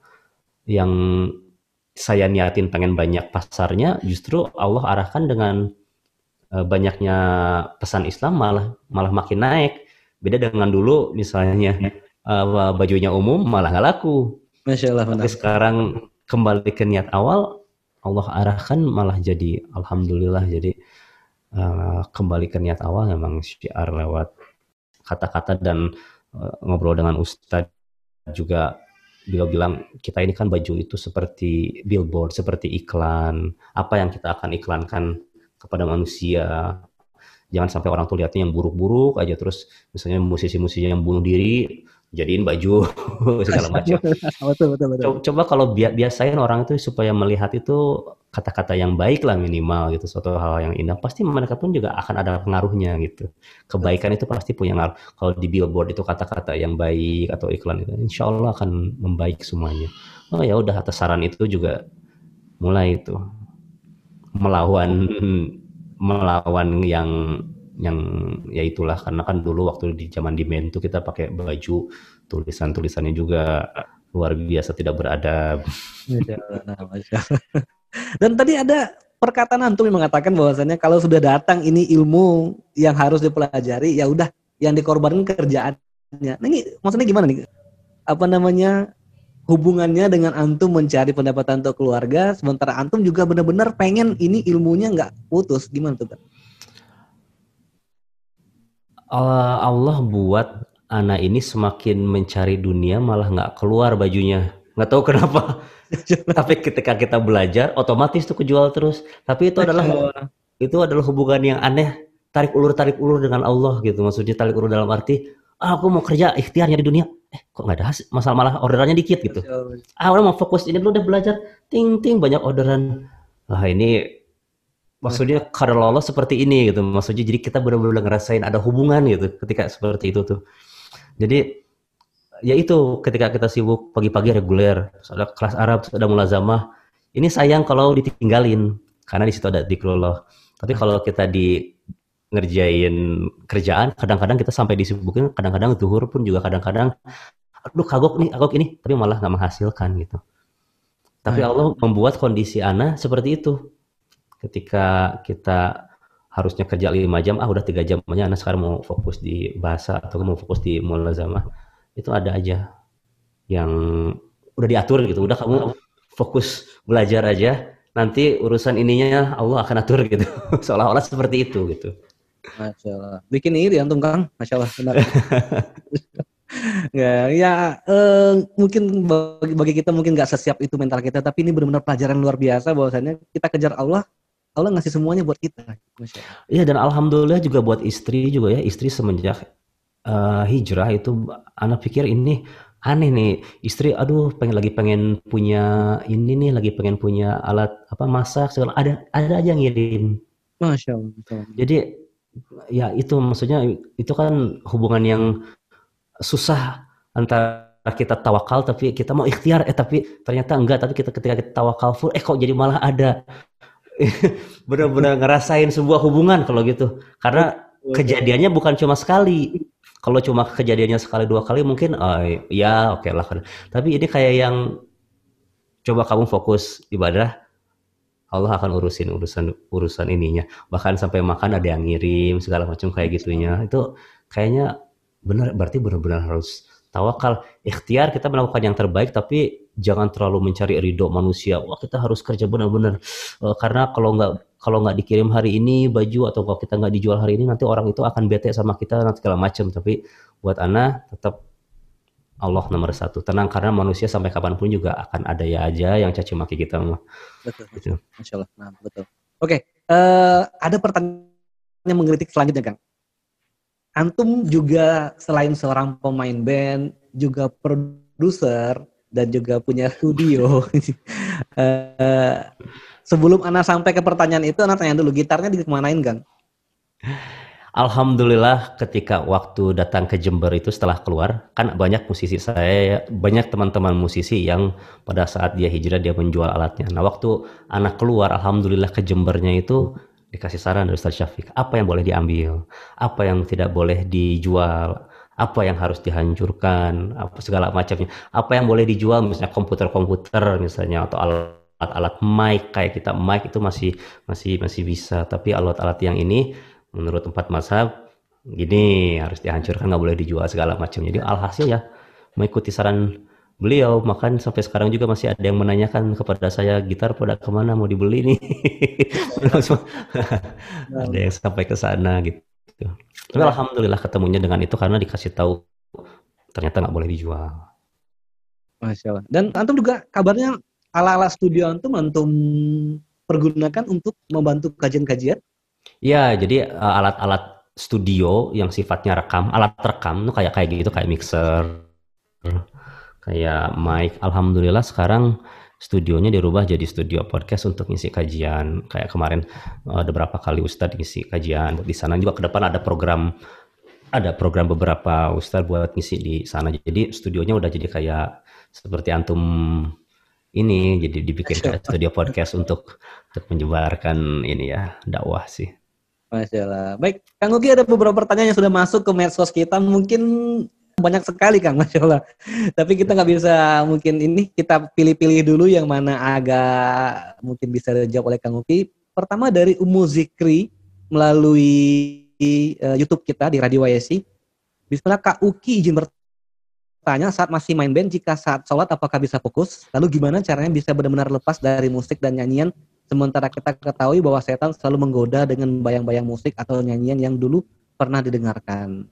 yang saya niatin pengen banyak pasarnya justru Allah arahkan dengan uh, banyaknya pesan Islam malah malah makin naik beda dengan dulu misalnya uh, bajunya umum malah nggak laku Masya Allah, tapi sekarang kembali ke niat awal Allah arahkan malah jadi alhamdulillah jadi uh, kembali ke niat awal memang syiar lewat kata-kata dan uh, ngobrol dengan ustadz juga beliau bilang kita ini kan baju itu seperti billboard, seperti iklan. Apa yang kita akan iklankan kepada manusia. Jangan sampai orang tuh lihatnya yang buruk-buruk aja terus misalnya musisi-musisi yang bunuh diri jadiin baju segala macam. betul, betul, betul. Coba, coba kalau bi biasain orang itu supaya melihat itu kata-kata yang baik lah minimal gitu, suatu hal yang indah, pasti mereka pun juga akan ada pengaruhnya gitu. Kebaikan itu pasti punya ngaruh. Kalau di billboard itu kata-kata yang baik atau iklan itu, insya Allah akan membaik semuanya. Oh ya udah atas saran itu juga mulai itu melawan melawan yang yang ya itulah karena kan dulu waktu di zaman di itu kita pakai baju tulisan tulisannya juga luar biasa tidak beradab. Dan tadi ada perkataan antum yang mengatakan bahwasannya kalau sudah datang ini ilmu yang harus dipelajari ya udah yang dikorbankan kerjaannya. Nah, ini maksudnya gimana nih? Apa namanya hubungannya dengan antum mencari pendapatan untuk keluarga sementara antum juga benar-benar pengen ini ilmunya nggak putus. Gimana tuh kan? Allah buat anak ini semakin mencari dunia malah nggak keluar bajunya. Nggak tahu kenapa. Tapi ketika kita belajar otomatis tuh kejual terus. Tapi itu adalah itu adalah hubungan yang aneh. Tarik ulur tarik ulur dengan Allah gitu. Maksudnya tarik ulur dalam arti ah, aku mau kerja ikhtiarnya di dunia eh kok nggak ada hasil? Masalah malah orderannya dikit gitu. Ah orang mau fokus ini dulu udah belajar. Ting ting banyak orderan. Ah ini maksudnya karena Allah seperti ini gitu. Maksudnya jadi kita benar-benar ngerasain ada hubungan gitu ketika seperti itu tuh. Jadi ya itu ketika kita sibuk pagi-pagi reguler ada kelas Arab ada mulazamah ini sayang kalau ditinggalin karena di situ ada dikrullah tapi nah. kalau kita di ngerjain kerjaan kadang-kadang kita sampai disibukin kadang-kadang zuhur pun juga kadang-kadang aduh kagok nih kagok ini tapi malah nggak menghasilkan gitu. Tapi nah. Allah membuat kondisi Ana seperti itu. Ketika kita harusnya kerja lima jam ah udah tiga jam makanya anak sekarang mau fokus di bahasa atau mau fokus di mulazamah itu ada aja yang udah diatur gitu. Udah kamu fokus belajar aja nanti urusan ininya Allah akan atur gitu. Seolah-olah seperti itu gitu Masya Allah bikin iri antum Kang. Masya Allah benar. Ya, ya eh, mungkin bagi, bagi kita mungkin nggak sesiap itu mental kita tapi ini benar-benar pelajaran luar biasa bahwasanya kita kejar Allah Allah ngasih semuanya buat kita. Iya dan alhamdulillah juga buat istri juga ya. Istri semenjak uh, hijrah itu anak pikir ini aneh nih. Istri aduh pengen lagi pengen punya ini nih lagi pengen punya alat apa masak segala. Ada ada aja ngirim. Masya Allah. Jadi ya itu maksudnya itu kan hubungan yang susah antara kita tawakal tapi kita mau ikhtiar. Eh tapi ternyata enggak. Tapi kita ketika kita tawakal full eh kok jadi malah ada? Benar-benar ngerasain sebuah hubungan kalau gitu. Karena kejadiannya bukan cuma sekali. Kalau cuma kejadiannya sekali dua kali mungkin oh, ya oke okay lah. Tapi ini kayak yang coba kamu fokus ibadah Allah akan urusin urusan urusan ininya. Bahkan sampai makan ada yang ngirim segala macam kayak gitunya. Itu kayaknya benar berarti benar-benar harus tawakal. Ikhtiar kita melakukan yang terbaik tapi jangan terlalu mencari ridho manusia. Wah kita harus kerja benar-benar. Uh, karena kalau nggak kalau nggak dikirim hari ini baju atau kalau kita nggak dijual hari ini nanti orang itu akan bete sama kita nanti segala macam. Tapi buat ana tetap Allah nomor satu tenang karena manusia sampai kapan pun juga akan ada ya aja yang caci maki kita mah betul gitu. Masya Allah nah, betul oke okay. uh, eh, ada pertanyaan yang mengkritik selanjutnya kang Antum juga selain seorang pemain band, juga produser dan juga punya studio. uh, sebelum Ana sampai ke pertanyaan itu, Ana tanya dulu gitarnya dikemanain, Gang? Alhamdulillah ketika waktu datang ke Jember itu setelah keluar, kan banyak musisi saya, banyak teman-teman musisi yang pada saat dia hijrah dia menjual alatnya. Nah waktu anak keluar, Alhamdulillah ke Jembernya itu dikasih saran dari Ustaz Syafiq apa yang boleh diambil? Apa yang tidak boleh dijual? Apa yang harus dihancurkan? Apa segala macamnya. Apa yang boleh dijual? Misalnya komputer-komputer misalnya atau alat-alat mic kayak kita. Mic itu masih masih masih bisa tapi alat-alat yang ini menurut tempat masa gini harus dihancurkan nggak boleh dijual segala macam. Jadi alhasil ya mengikuti saran beliau. Makan sampai sekarang juga masih ada yang menanyakan kepada saya gitar pada ke mana? Mau dibeli nih? Ada yang sampai ke sana gitu. Tapi alhamdulillah ketemunya dengan itu karena dikasih tahu ternyata nggak boleh dijual. Masya Allah. Dan antum juga kabarnya ala ala studio antum antum pergunakan untuk membantu kajian-kajian Iya, jadi uh, alat-alat studio yang sifatnya rekam, alat rekam tuh kayak kayak gitu, kayak mixer, kayak mic. Alhamdulillah sekarang studionya dirubah jadi studio podcast untuk ngisi kajian. Kayak kemarin uh, ada beberapa kali Ustadz ngisi kajian. Di sana juga ke depan ada program ada program beberapa Ustadz buat ngisi di sana. Jadi studionya udah jadi kayak seperti antum ini jadi dibikin studio podcast untuk untuk menyebarkan ini ya dakwah sih. Masya Allah. Baik, Kang Ugi ada beberapa pertanyaan yang sudah masuk ke medsos kita. Mungkin banyak sekali Kang, Masya Allah. Tapi kita nggak bisa mungkin ini kita pilih-pilih dulu yang mana agak mungkin bisa dijawab oleh Kang Ugi. Pertama dari Umu Zikri melalui uh, YouTube kita di Radio YSI. Bismillah Kak Uki izin bertanya saat masih main band jika saat sholat apakah bisa fokus? Lalu gimana caranya bisa benar-benar lepas dari musik dan nyanyian sementara kita ketahui bahwa setan selalu menggoda dengan bayang-bayang musik atau nyanyian yang dulu pernah didengarkan.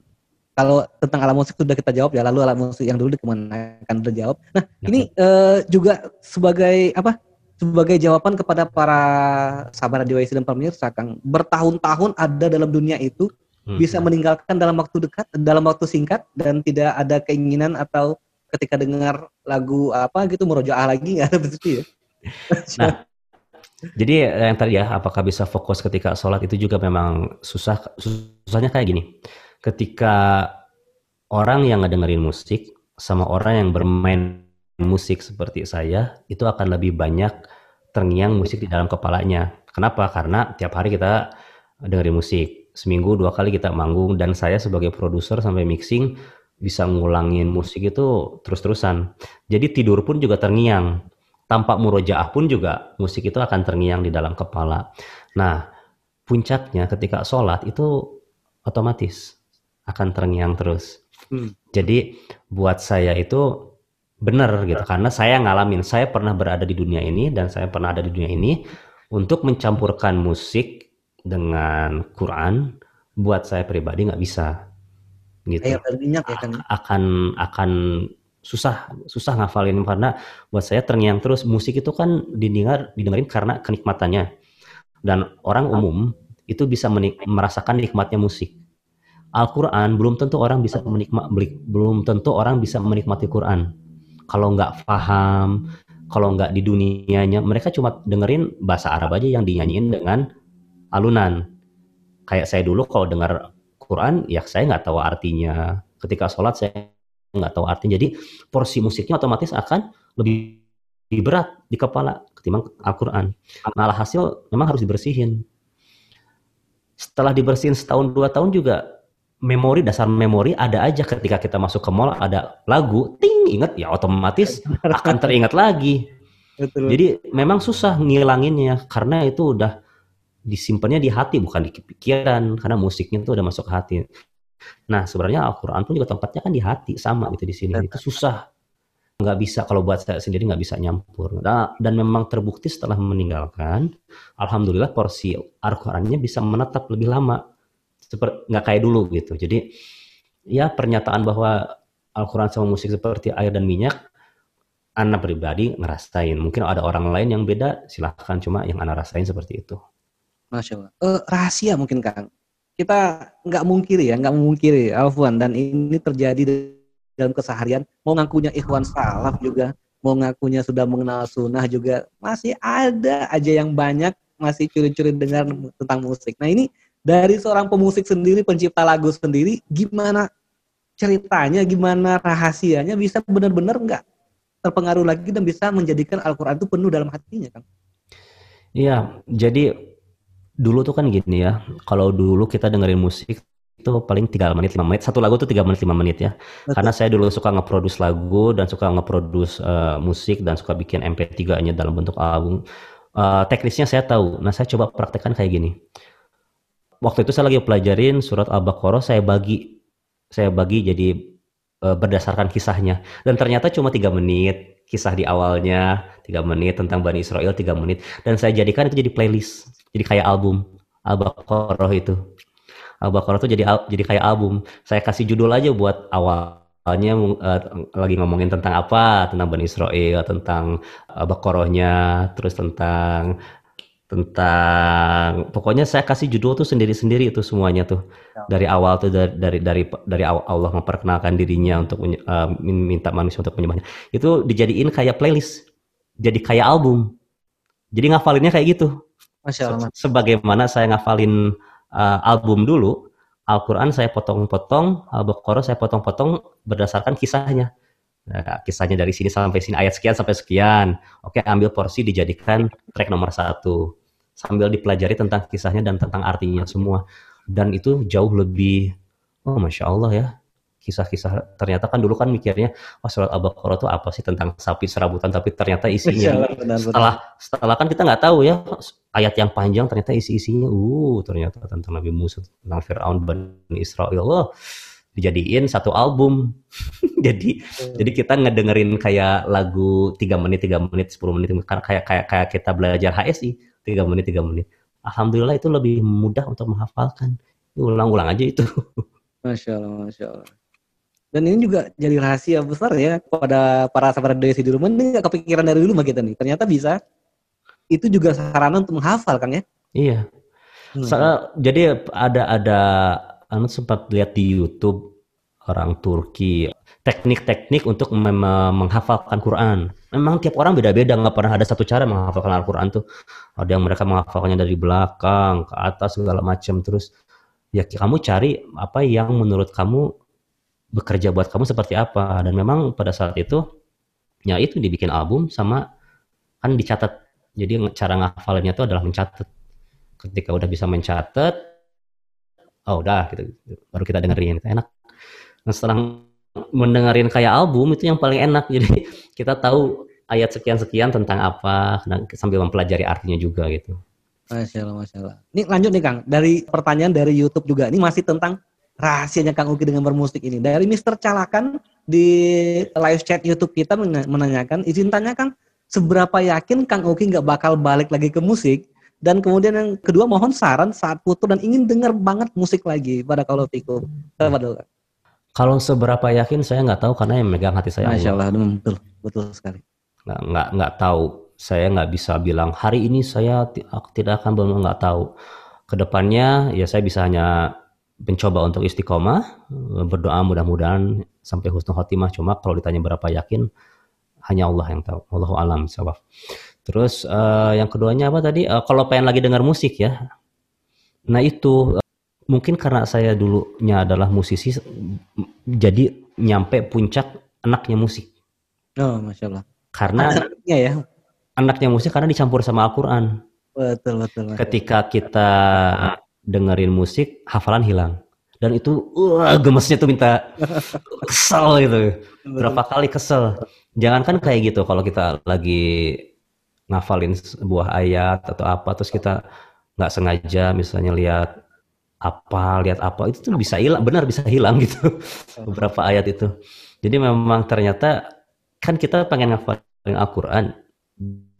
Kalau tentang alat musik sudah kita jawab ya, lalu alat musik yang dulu ke mana akan terjawab. Nah, ini uh, juga sebagai apa? sebagai jawaban kepada para sahabat radio dan pemirsa Kang bertahun-tahun ada dalam dunia itu hmm. bisa meninggalkan dalam waktu dekat dalam waktu singkat dan tidak ada keinginan atau ketika dengar lagu apa gitu merojaah lagi nggak ada begitu ya nah jadi yang tadi ya apakah bisa fokus ketika sholat itu juga memang susah susahnya kayak gini ketika orang yang ngedengerin musik sama orang yang bermain musik seperti saya itu akan lebih banyak terngiang musik di dalam kepalanya. Kenapa? Karena tiap hari kita dengerin musik. Seminggu dua kali kita manggung dan saya sebagai produser sampai mixing bisa ngulangin musik itu terus-terusan. Jadi tidur pun juga terngiang. Tanpa murojaah pun juga musik itu akan terngiang di dalam kepala. Nah, puncaknya ketika sholat itu otomatis akan terngiang terus. Hmm. Jadi buat saya itu benar gitu karena saya ngalamin saya pernah berada di dunia ini dan saya pernah ada di dunia ini untuk mencampurkan musik dengan Quran buat saya pribadi nggak bisa. Gitu. Minyak ya kan akan akan susah susah ngafalin karena buat saya terngiang terus musik itu kan didengar didengarin karena kenikmatannya. Dan orang umum itu bisa menik merasakan nikmatnya musik. Al-Quran belum tentu orang bisa menikmati belum tentu orang bisa menikmati Quran. Kalau nggak paham, kalau nggak di dunianya, mereka cuma dengerin bahasa Arab aja yang dinyanyiin dengan alunan. Kayak saya dulu kalau dengar Quran, ya saya nggak tahu artinya. Ketika sholat saya nggak tahu artinya. Jadi porsi musiknya otomatis akan lebih, lebih berat di kepala ketimbang Al-Quran. Nah, hasil memang harus dibersihin. Setelah dibersihin setahun dua tahun juga memori dasar memori ada aja ketika kita masuk ke mall ada lagu ting inget ya otomatis akan teringat lagi Betul. jadi memang susah ngilanginnya karena itu udah disimpannya di hati bukan di pikiran karena musiknya itu udah masuk hati nah sebenarnya Al-Quran pun juga tempatnya kan di hati sama gitu di sini itu susah nggak bisa kalau buat saya sendiri nggak bisa nyampur nah, dan memang terbukti setelah meninggalkan alhamdulillah porsi Al-Qurannya bisa menetap lebih lama seperti nggak kayak dulu gitu. Jadi ya pernyataan bahwa Al-Quran sama musik seperti air dan minyak, anak pribadi ngerasain. Mungkin ada orang lain yang beda, silahkan. Cuma yang anak rasain seperti itu. Masya Allah. Uh, rahasia mungkin Kang. Kita nggak mungkiri ya, nggak mungkiri, Alfuan. Dan ini terjadi dalam keseharian. Mau ngakunya ikhwan salaf juga, mau ngakunya sudah mengenal sunnah juga, masih ada aja yang banyak masih curi-curi dengar tentang musik. Nah ini dari seorang pemusik sendiri, pencipta lagu sendiri, gimana ceritanya, gimana rahasianya bisa benar-benar nggak terpengaruh lagi dan bisa menjadikan Al-Quran itu penuh dalam hatinya, kan? Iya, jadi dulu tuh kan gini ya, kalau dulu kita dengerin musik itu paling 3 menit 5 menit. Satu lagu tuh 3 menit 5 menit ya. Betul. karena saya dulu suka ngeproduce lagu dan suka ngeproduce uh, musik dan suka bikin MP3 nya dalam bentuk album. Uh, teknisnya saya tahu. Nah saya coba praktekkan kayak gini. Waktu itu saya lagi pelajarin surat Al-Baqarah saya bagi. Saya bagi jadi e, berdasarkan kisahnya. Dan ternyata cuma tiga menit kisah di awalnya tiga menit tentang Bani Israel tiga menit. Dan saya jadikan itu jadi playlist jadi kayak album. Al-Baqarah itu. Al-Baqarah itu jadi jadi kayak album. Saya kasih judul aja buat awalnya uh, lagi ngomongin tentang apa tentang Bani Israel tentang Al-Baqarahnya terus tentang tentang pokoknya saya kasih judul tuh sendiri-sendiri itu semuanya tuh ya. dari awal tuh dari dari dari dari Allah memperkenalkan dirinya untuk uh, minta manusia untuk menyembahnya itu dijadiin kayak playlist jadi kayak album jadi ngafalinnya kayak gitu Masya Allah. sebagaimana saya ngafalin uh, album dulu Al-Quran saya potong-potong Al-Baqarah saya potong-potong berdasarkan kisahnya Nah, kisahnya dari sini sampai sini ayat sekian sampai sekian. Oke, ambil porsi dijadikan track nomor satu sambil dipelajari tentang kisahnya dan tentang artinya semua. Dan itu jauh lebih, oh masya Allah ya, kisah-kisah. Ternyata kan dulu kan mikirnya oh surat al-baqarah itu apa sih tentang sapi serabutan? Tapi ternyata isinya benar, setelah setelah kan kita nggak tahu ya ayat yang panjang ternyata isi-isinya uh ternyata tentang Nabi Musa tentang Fir'aun Bani Israel. Oh, dijadiin satu album. Jadi hmm. jadi kita ngedengerin kayak lagu tiga menit tiga menit sepuluh menit kayak kayak kayak kita belajar HSI tiga menit tiga menit. Alhamdulillah itu lebih mudah untuk menghafalkan. Ulang-ulang aja itu. Masya allah masya allah. Dan ini juga jadi rahasia besar ya kepada para sahabat desi di rumah ini nggak kepikiran dari dulu mah kita nih. Ternyata bisa. Itu juga sarana untuk menghafal kan ya? Iya. Hmm. so, jadi ada ada anu sempat lihat di YouTube orang Turki teknik-teknik untuk menghafalkan Quran. Memang tiap orang beda-beda, nggak pernah ada satu cara menghafalkan Al-Quran tuh. Ada yang mereka menghafalkannya dari belakang ke atas segala macam. Terus ya kamu cari apa yang menurut kamu bekerja buat kamu seperti apa. Dan memang pada saat itu ya itu dibikin album sama kan dicatat. Jadi cara ngafalnya itu adalah mencatat. Ketika udah bisa mencatat, oh udah gitu, baru kita dengerin enak. Nah setelah mendengarin kayak album itu yang paling enak. Jadi kita tahu ayat sekian-sekian tentang apa dan sambil mempelajari artinya juga gitu. Masya Allah, Masya Allah. Ini lanjut nih Kang, dari pertanyaan dari YouTube juga. Ini masih tentang rahasianya Kang Uki dengan bermusik ini. Dari Mister Calakan di live chat YouTube kita menanyakan, izin tanyakan seberapa yakin Kang Uki nggak bakal balik lagi ke musik? Dan kemudian yang kedua mohon saran saat putus dan ingin dengar banget musik lagi pada kalau. Coba kalau seberapa yakin saya nggak tahu karena yang megang hati saya Masya Allah. betul, betul sekali. Nggak, nggak, nggak tahu. Saya nggak bisa bilang hari ini saya tidak akan belum nggak tahu. Ke depannya ya saya bisa hanya mencoba untuk istiqomah, berdoa mudah-mudahan sampai husnul khotimah. Cuma kalau ditanya berapa yakin, hanya Allah yang tahu. Allah alam sawaf. Terus uh, yang keduanya apa tadi? Uh, kalau pengen lagi dengar musik ya. Nah itu mungkin karena saya dulunya adalah musisi jadi nyampe puncak anaknya musik oh masya Allah karena anaknya ya? anaknya musik karena dicampur sama Al-Quran. Betul betul ketika kita dengerin musik hafalan hilang. Dan itu wah gemesnya tuh minta kesel gitu. Berapa kali kesel. Jangankan kayak gitu kalau kita lagi ngafalin sebuah ayat atau apa terus kita nggak sengaja misalnya lihat apa lihat apa itu tuh bisa hilang benar bisa hilang gitu. Beberapa ayat itu. Jadi memang ternyata kan kita pengen ngafalin Al-Quran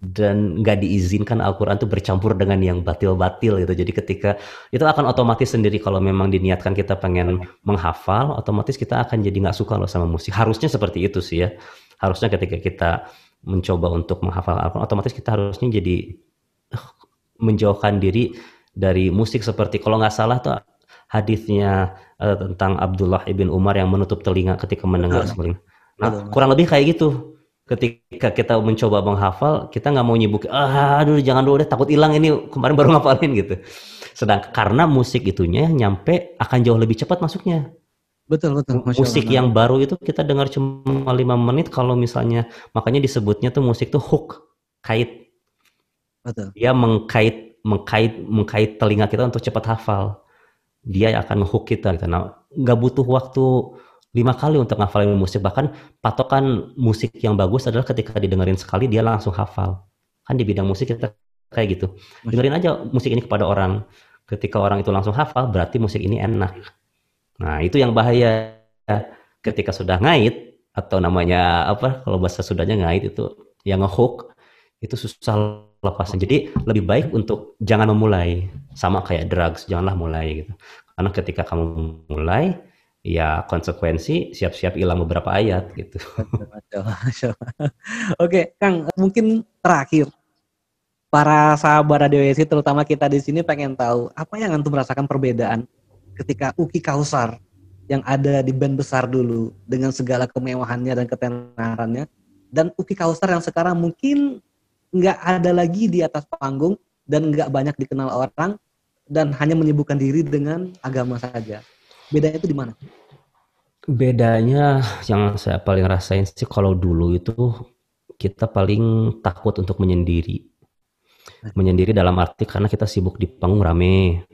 dan nggak diizinkan Al-Quran itu bercampur dengan yang batil-batil gitu. Jadi ketika itu akan otomatis sendiri kalau memang diniatkan kita pengen menghafal otomatis kita akan jadi nggak suka loh sama musik. Harusnya seperti itu sih ya. Harusnya ketika kita mencoba untuk menghafal Al-Quran otomatis kita harusnya jadi uh, menjauhkan diri dari musik seperti kalau nggak salah tuh hadisnya uh, tentang Abdullah ibn Umar yang menutup telinga ketika mendengar sebenarnya. Nah, Betul. kurang lebih kayak gitu. Ketika kita mencoba menghafal, kita nggak mau nyibuk, ah, aduh jangan dulu deh, takut hilang ini kemarin baru ngapalin gitu. Sedang karena musik itunya nyampe akan jauh lebih cepat masuknya. Betul betul. Masya musik Allah. yang baru itu kita dengar cuma lima menit kalau misalnya makanya disebutnya tuh musik tuh hook kait. Betul. Dia mengkait mengkait mengkait telinga kita untuk cepat hafal dia akan ngehook kita gitu. Nah, nggak butuh waktu lima kali untuk ngafalin musik. Bahkan patokan musik yang bagus adalah ketika didengerin sekali dia langsung hafal. Kan di bidang musik kita kayak gitu. Dengerin aja musik ini kepada orang. Ketika orang itu langsung hafal berarti musik ini enak. Nah itu yang bahaya. Ketika sudah ngait atau namanya apa kalau bahasa sudahnya ngait itu yang ngehook itu susah lepasnya. Jadi lebih baik untuk jangan memulai. Sama kayak drugs, janganlah mulai gitu. Karena ketika kamu mulai, ya konsekuensi siap-siap hilang beberapa ayat gitu. Oke, Kang, mungkin terakhir para sahabat Radio Yesi terutama kita di sini pengen tahu apa yang antum merasakan perbedaan ketika Uki Kausar yang ada di band besar dulu dengan segala kemewahannya dan ketenarannya dan Uki Kausar yang sekarang mungkin nggak ada lagi di atas panggung dan nggak banyak dikenal orang dan hanya menyibukkan diri dengan agama saja. Bedanya itu di mana? Bedanya yang saya paling rasain sih kalau dulu itu kita paling takut untuk menyendiri. Menyendiri dalam arti karena kita sibuk di panggung rame.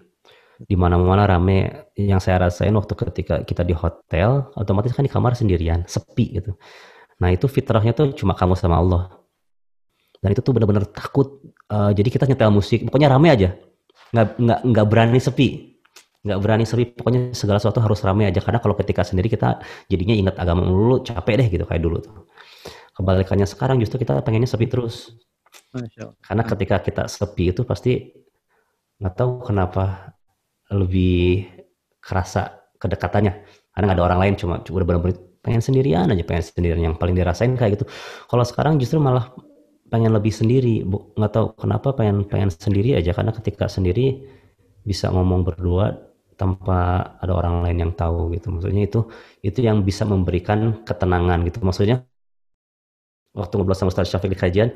Di mana-mana rame. Yang saya rasain waktu ketika kita di hotel otomatis kan di kamar sendirian sepi gitu. Nah itu fitrahnya tuh cuma kamu sama Allah. Dan itu tuh benar-benar takut. Uh, jadi kita nyetel musik pokoknya rame aja. Nggak nggak nggak berani sepi nggak berani sepi pokoknya segala sesuatu harus rame aja. Karena kalau ketika sendiri kita jadinya ingat agama dulu capek deh gitu kayak dulu tuh. Kebalikannya sekarang justru kita pengennya sepi terus. Karena ketika kita sepi itu pasti nggak tahu kenapa lebih kerasa kedekatannya. Karena nggak ada orang lain, cuma cuma benar-benar pengen sendirian aja, pengen sendirian. Yang paling dirasain kayak gitu. Kalau sekarang justru malah pengen lebih sendiri, nggak tahu kenapa pengen pengen sendiri aja. Karena ketika sendiri bisa ngomong berdua tanpa ada orang lain yang tahu gitu. Maksudnya itu itu yang bisa memberikan ketenangan gitu. Maksudnya waktu ngobrol sama Ustaz Syafiq di kajian,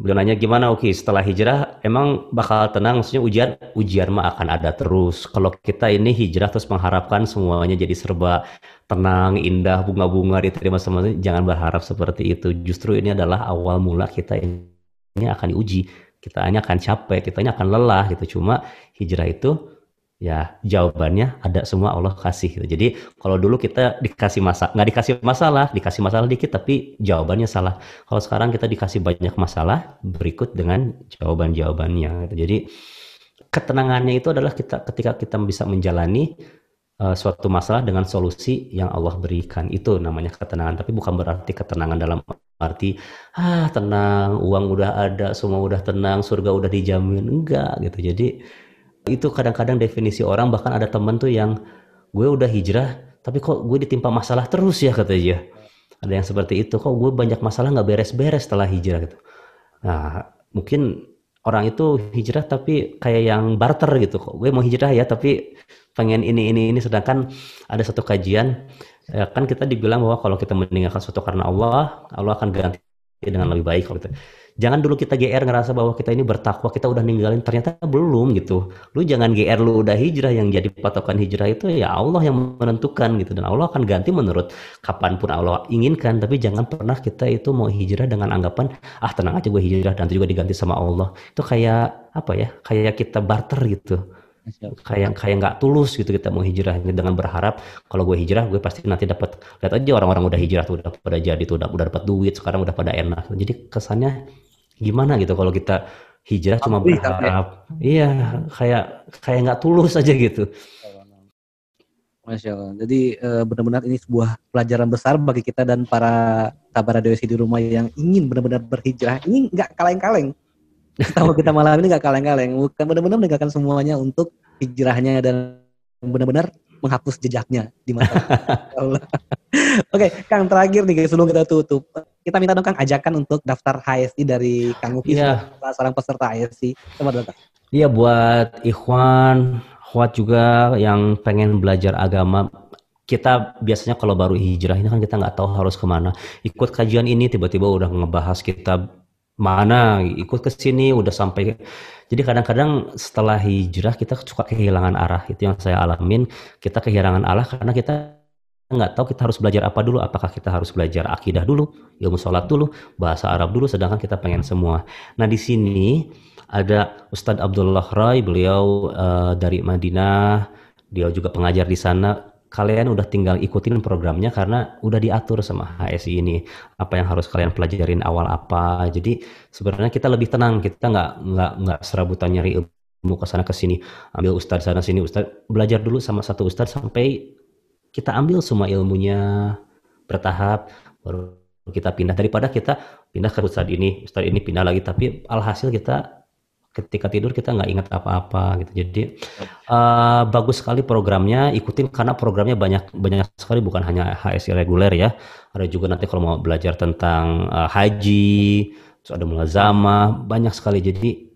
Beliau nanya gimana Oke setelah hijrah emang bakal tenang maksudnya ujian ujian mah akan ada terus. Kalau kita ini hijrah terus mengharapkan semuanya jadi serba tenang, indah, bunga-bunga diterima semua jangan berharap seperti itu. Justru ini adalah awal mula kita ini akan diuji. Kita hanya akan capek, kita ini akan lelah gitu. Cuma hijrah itu ya jawabannya ada semua Allah kasih gitu. Jadi kalau dulu kita dikasih masalah nggak dikasih masalah, dikasih masalah dikit tapi jawabannya salah. Kalau sekarang kita dikasih banyak masalah berikut dengan jawaban-jawabannya. Gitu. Jadi ketenangannya itu adalah kita ketika kita bisa menjalani uh, suatu masalah dengan solusi yang Allah berikan. Itu namanya ketenangan. Tapi bukan berarti ketenangan dalam arti ah tenang, uang udah ada, semua udah tenang, surga udah dijamin. Enggak gitu. Jadi itu kadang-kadang definisi orang bahkan ada temen tuh yang gue udah hijrah tapi kok gue ditimpa masalah terus ya kata dia. Ada yang seperti itu kok gue banyak masalah nggak beres-beres setelah hijrah gitu. Nah mungkin orang itu hijrah tapi kayak yang barter gitu kok gue mau hijrah ya tapi pengen ini ini ini. Sedangkan ada satu kajian ya kan kita dibilang bahwa kalau kita meninggalkan sesuatu karena Allah Allah akan ganti dengan lebih baik kalau gitu jangan dulu kita GR ngerasa bahwa kita ini bertakwa kita udah ninggalin ternyata belum gitu. Lu jangan GR lu udah hijrah yang jadi patokan hijrah itu ya Allah yang menentukan gitu. Dan Allah akan ganti menurut kapan pun Allah inginkan. Tapi jangan pernah kita itu mau hijrah dengan anggapan ah tenang aja gue hijrah nanti juga diganti sama Allah. Itu kayak apa ya kayak kita barter gitu. Kayak kayak nggak tulus gitu kita mau hijrah. Dengan berharap kalau gue hijrah gue pasti nanti dapat lihat aja orang-orang udah hijrah tuh udah pada jadi tuh udah udah dapat duit sekarang udah pada enak. Jadi kesannya gimana gitu kalau kita hijrah cuma berharap iya kayak kayak nggak tulus aja gitu Masya Allah. Jadi uh, benar-benar ini sebuah pelajaran besar bagi kita dan para sahabat radio di rumah yang ingin benar-benar berhijrah. Ini nggak kaleng-kaleng. Tahu kita malam ini nggak kaleng-kaleng. Bukan benar-benar meninggalkan semuanya untuk hijrahnya dan benar-benar menghapus jejaknya di mata Allah. Oke, Kang terakhir nih sebelum kita tutup kita minta dong Kang ajakan untuk daftar HSI dari Kang Uki yeah. seorang peserta HSI. Coba dong Iya buat Ikhwan, Khwat juga yang pengen belajar agama kita biasanya kalau baru hijrah ini kan kita nggak tahu harus ke mana. Ikut kajian ini tiba-tiba udah ngebahas kita mana, ikut ke sini udah sampai. Jadi kadang-kadang setelah hijrah kita suka kehilangan arah. Itu yang saya alamin. Kita kehilangan arah karena kita nggak tahu kita harus belajar apa dulu. Apakah kita harus belajar akidah dulu, ilmu sholat dulu, bahasa Arab dulu, sedangkan kita pengen semua. Nah di sini ada Ustadz Abdullah Roy, beliau uh, dari Madinah, dia juga pengajar di sana. Kalian udah tinggal ikutin programnya karena udah diatur sama HSI ini. Apa yang harus kalian pelajarin awal apa. Jadi sebenarnya kita lebih tenang, kita nggak nggak nggak serabutan nyari ilmu ke sana ke sini, ambil ustadz sana sini, ustadz. Belajar dulu sama satu ustadz sampai kita ambil semua ilmunya bertahap baru kita pindah. Daripada kita pindah ke ustadz ini ustadz ini pindah lagi. Tapi alhasil kita ketika tidur kita nggak ingat apa-apa gitu jadi uh, bagus sekali programnya ikutin karena programnya banyak banyak sekali bukan hanya HSI reguler ya ada juga nanti kalau mau belajar tentang uh, haji terus ada mulazama banyak sekali jadi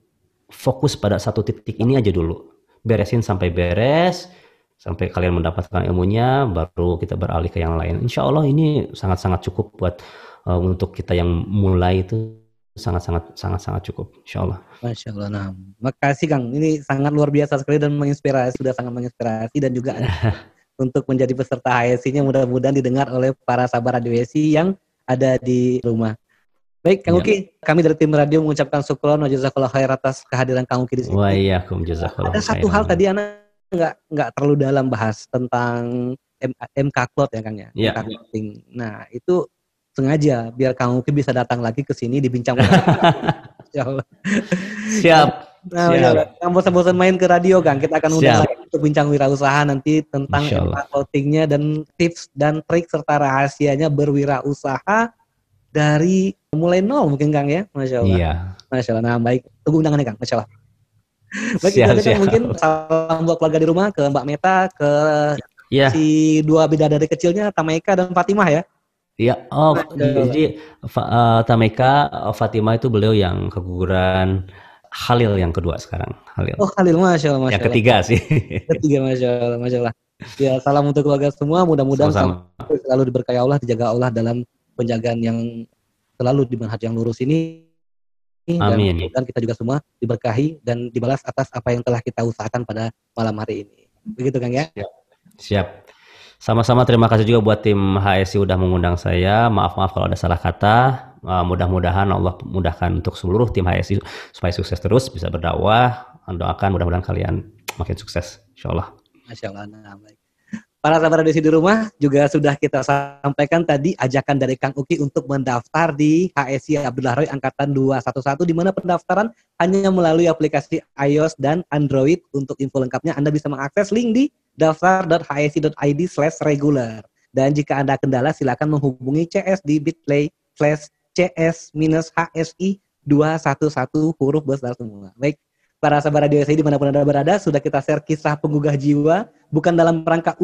fokus pada satu titik ini aja dulu. Beresin sampai beres, sampai kalian mendapatkan ilmunya, baru kita beralih ke yang lain. Insya Allah ini sangat-sangat cukup buat uh, untuk kita yang mulai itu sangat-sangat sangat-sangat cukup, insya Allah. Masya Allah. Nah, makasih Kang. Ini sangat luar biasa sekali dan menginspirasi, sudah sangat menginspirasi dan juga untuk menjadi peserta HSI-nya mudah-mudahan didengar oleh para sahabat radio HSI yang ada di rumah. Baik, Kang ya. Uki, kami dari tim radio mengucapkan syukur wa jazakallah khair atas kehadiran Kang Uki di sini. Wa iyyakum jazakallah Ada satu hal tadi anak nggak nggak terlalu dalam bahas tentang M MK Cloud ya Kang ya. Yeah. Nah, itu sengaja biar Kang Uki bisa datang lagi ke sini dibincang. Siap. Nah, Siap. Yang bosan-bosan main ke radio Kang, kita akan undang lagi untuk bincang wirausaha nanti tentang clothingnya dan tips dan trik serta rahasianya berwirausaha dari mulai nol mungkin Kang ya, Masya Allah. Iya. Masya Allah. Nah baik, tunggu undangannya Kang, Masya Allah. Baik, siap, siap. mungkin salam buat keluarga di rumah, ke Mbak Meta, ke ya. si dua bidadari kecilnya, Tameka dan Fatimah ya. Iya, oh jadi uh, Tameka, uh, Fatimah itu beliau yang keguguran, Halil yang kedua sekarang. Halil. Oh Halil, masya Allah. Masya yang ketiga sih. Ketiga, masya Allah, masya Allah. Ya salam untuk keluarga semua. Mudah-mudahan selalu diberkahi Allah, dijaga Allah dalam penjagaan yang selalu di manhaj yang lurus ini Amin. Dan kita juga semua diberkahi dan dibalas atas apa yang telah kita usahakan pada malam hari ini. Begitu Kang ya? Siap. Siap. Sama-sama terima kasih juga buat tim HSI udah mengundang saya. Maaf-maaf kalau ada salah kata. Uh, mudah-mudahan Allah mudahkan untuk seluruh tim HSI supaya sukses terus bisa berdakwah. Doakan mudah-mudahan kalian makin sukses. Insya Allah. Masya Allah. Nah. Para sahabat radio di rumah juga sudah kita sampaikan tadi ajakan dari Kang Uki untuk mendaftar di HSI Abdullah Roy Angkatan 211 di mana pendaftaran hanya melalui aplikasi iOS dan Android. Untuk info lengkapnya Anda bisa mengakses link di daftar.hsi.id slash regular. Dan jika Anda kendala silakan menghubungi CS di bit.ly slash CS minus HSI 211 huruf besar semua. Baik, para sahabat radio SI di mana pun Anda berada, sudah kita share kisah penggugah jiwa, bukan dalam rangka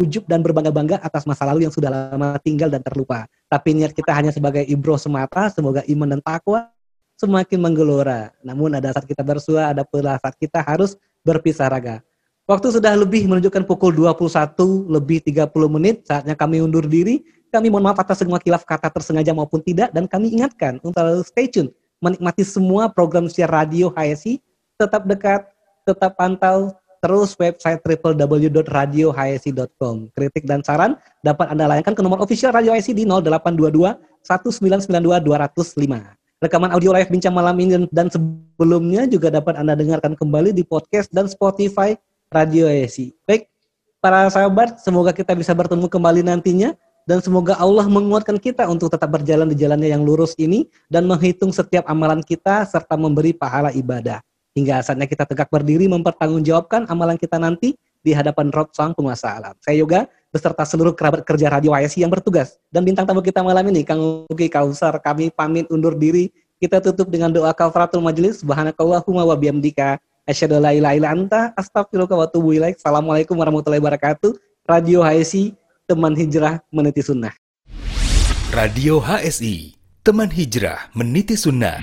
ujub dan berbangga-bangga atas masa lalu yang sudah lama tinggal dan terlupa. Tapi niat kita hanya sebagai ibro semata, semoga iman dan takwa semakin menggelora. Namun ada saat kita bersua, ada pula saat kita harus berpisah raga. Waktu sudah lebih menunjukkan pukul 21 lebih 30 menit, saatnya kami undur diri. Kami mohon maaf atas semua kilaf kata tersengaja maupun tidak, dan kami ingatkan untuk stay tune, menikmati semua program siar radio HSI, tetap dekat, tetap pantau, terus website www.radiohsi.com. Kritik dan saran dapat Anda layangkan ke nomor official Radio HSI di 0822 1992 205. Rekaman audio live bincang malam ini dan sebelumnya juga dapat Anda dengarkan kembali di podcast dan Spotify Radio HSI. Baik, para sahabat, semoga kita bisa bertemu kembali nantinya dan semoga Allah menguatkan kita untuk tetap berjalan di jalannya yang lurus ini dan menghitung setiap amalan kita serta memberi pahala ibadah. Hingga saatnya kita tegak berdiri mempertanggungjawabkan amalan kita nanti di hadapan Rob Sang penguasa alam. Saya Yoga beserta seluruh kerabat kerja Radio YSI yang bertugas. Dan bintang tamu kita malam ini, Kang Uki Kausar, kami pamit undur diri. Kita tutup dengan doa kafaratul majlis. Subhanakallahumma wa bihamdika. Asyhadu la ilaha illa anta astaghfiruka wa atubu ilaik. Assalamualaikum warahmatullahi wabarakatuh. Radio HSI, teman hijrah meniti sunnah. Radio HSI, teman hijrah meniti sunnah.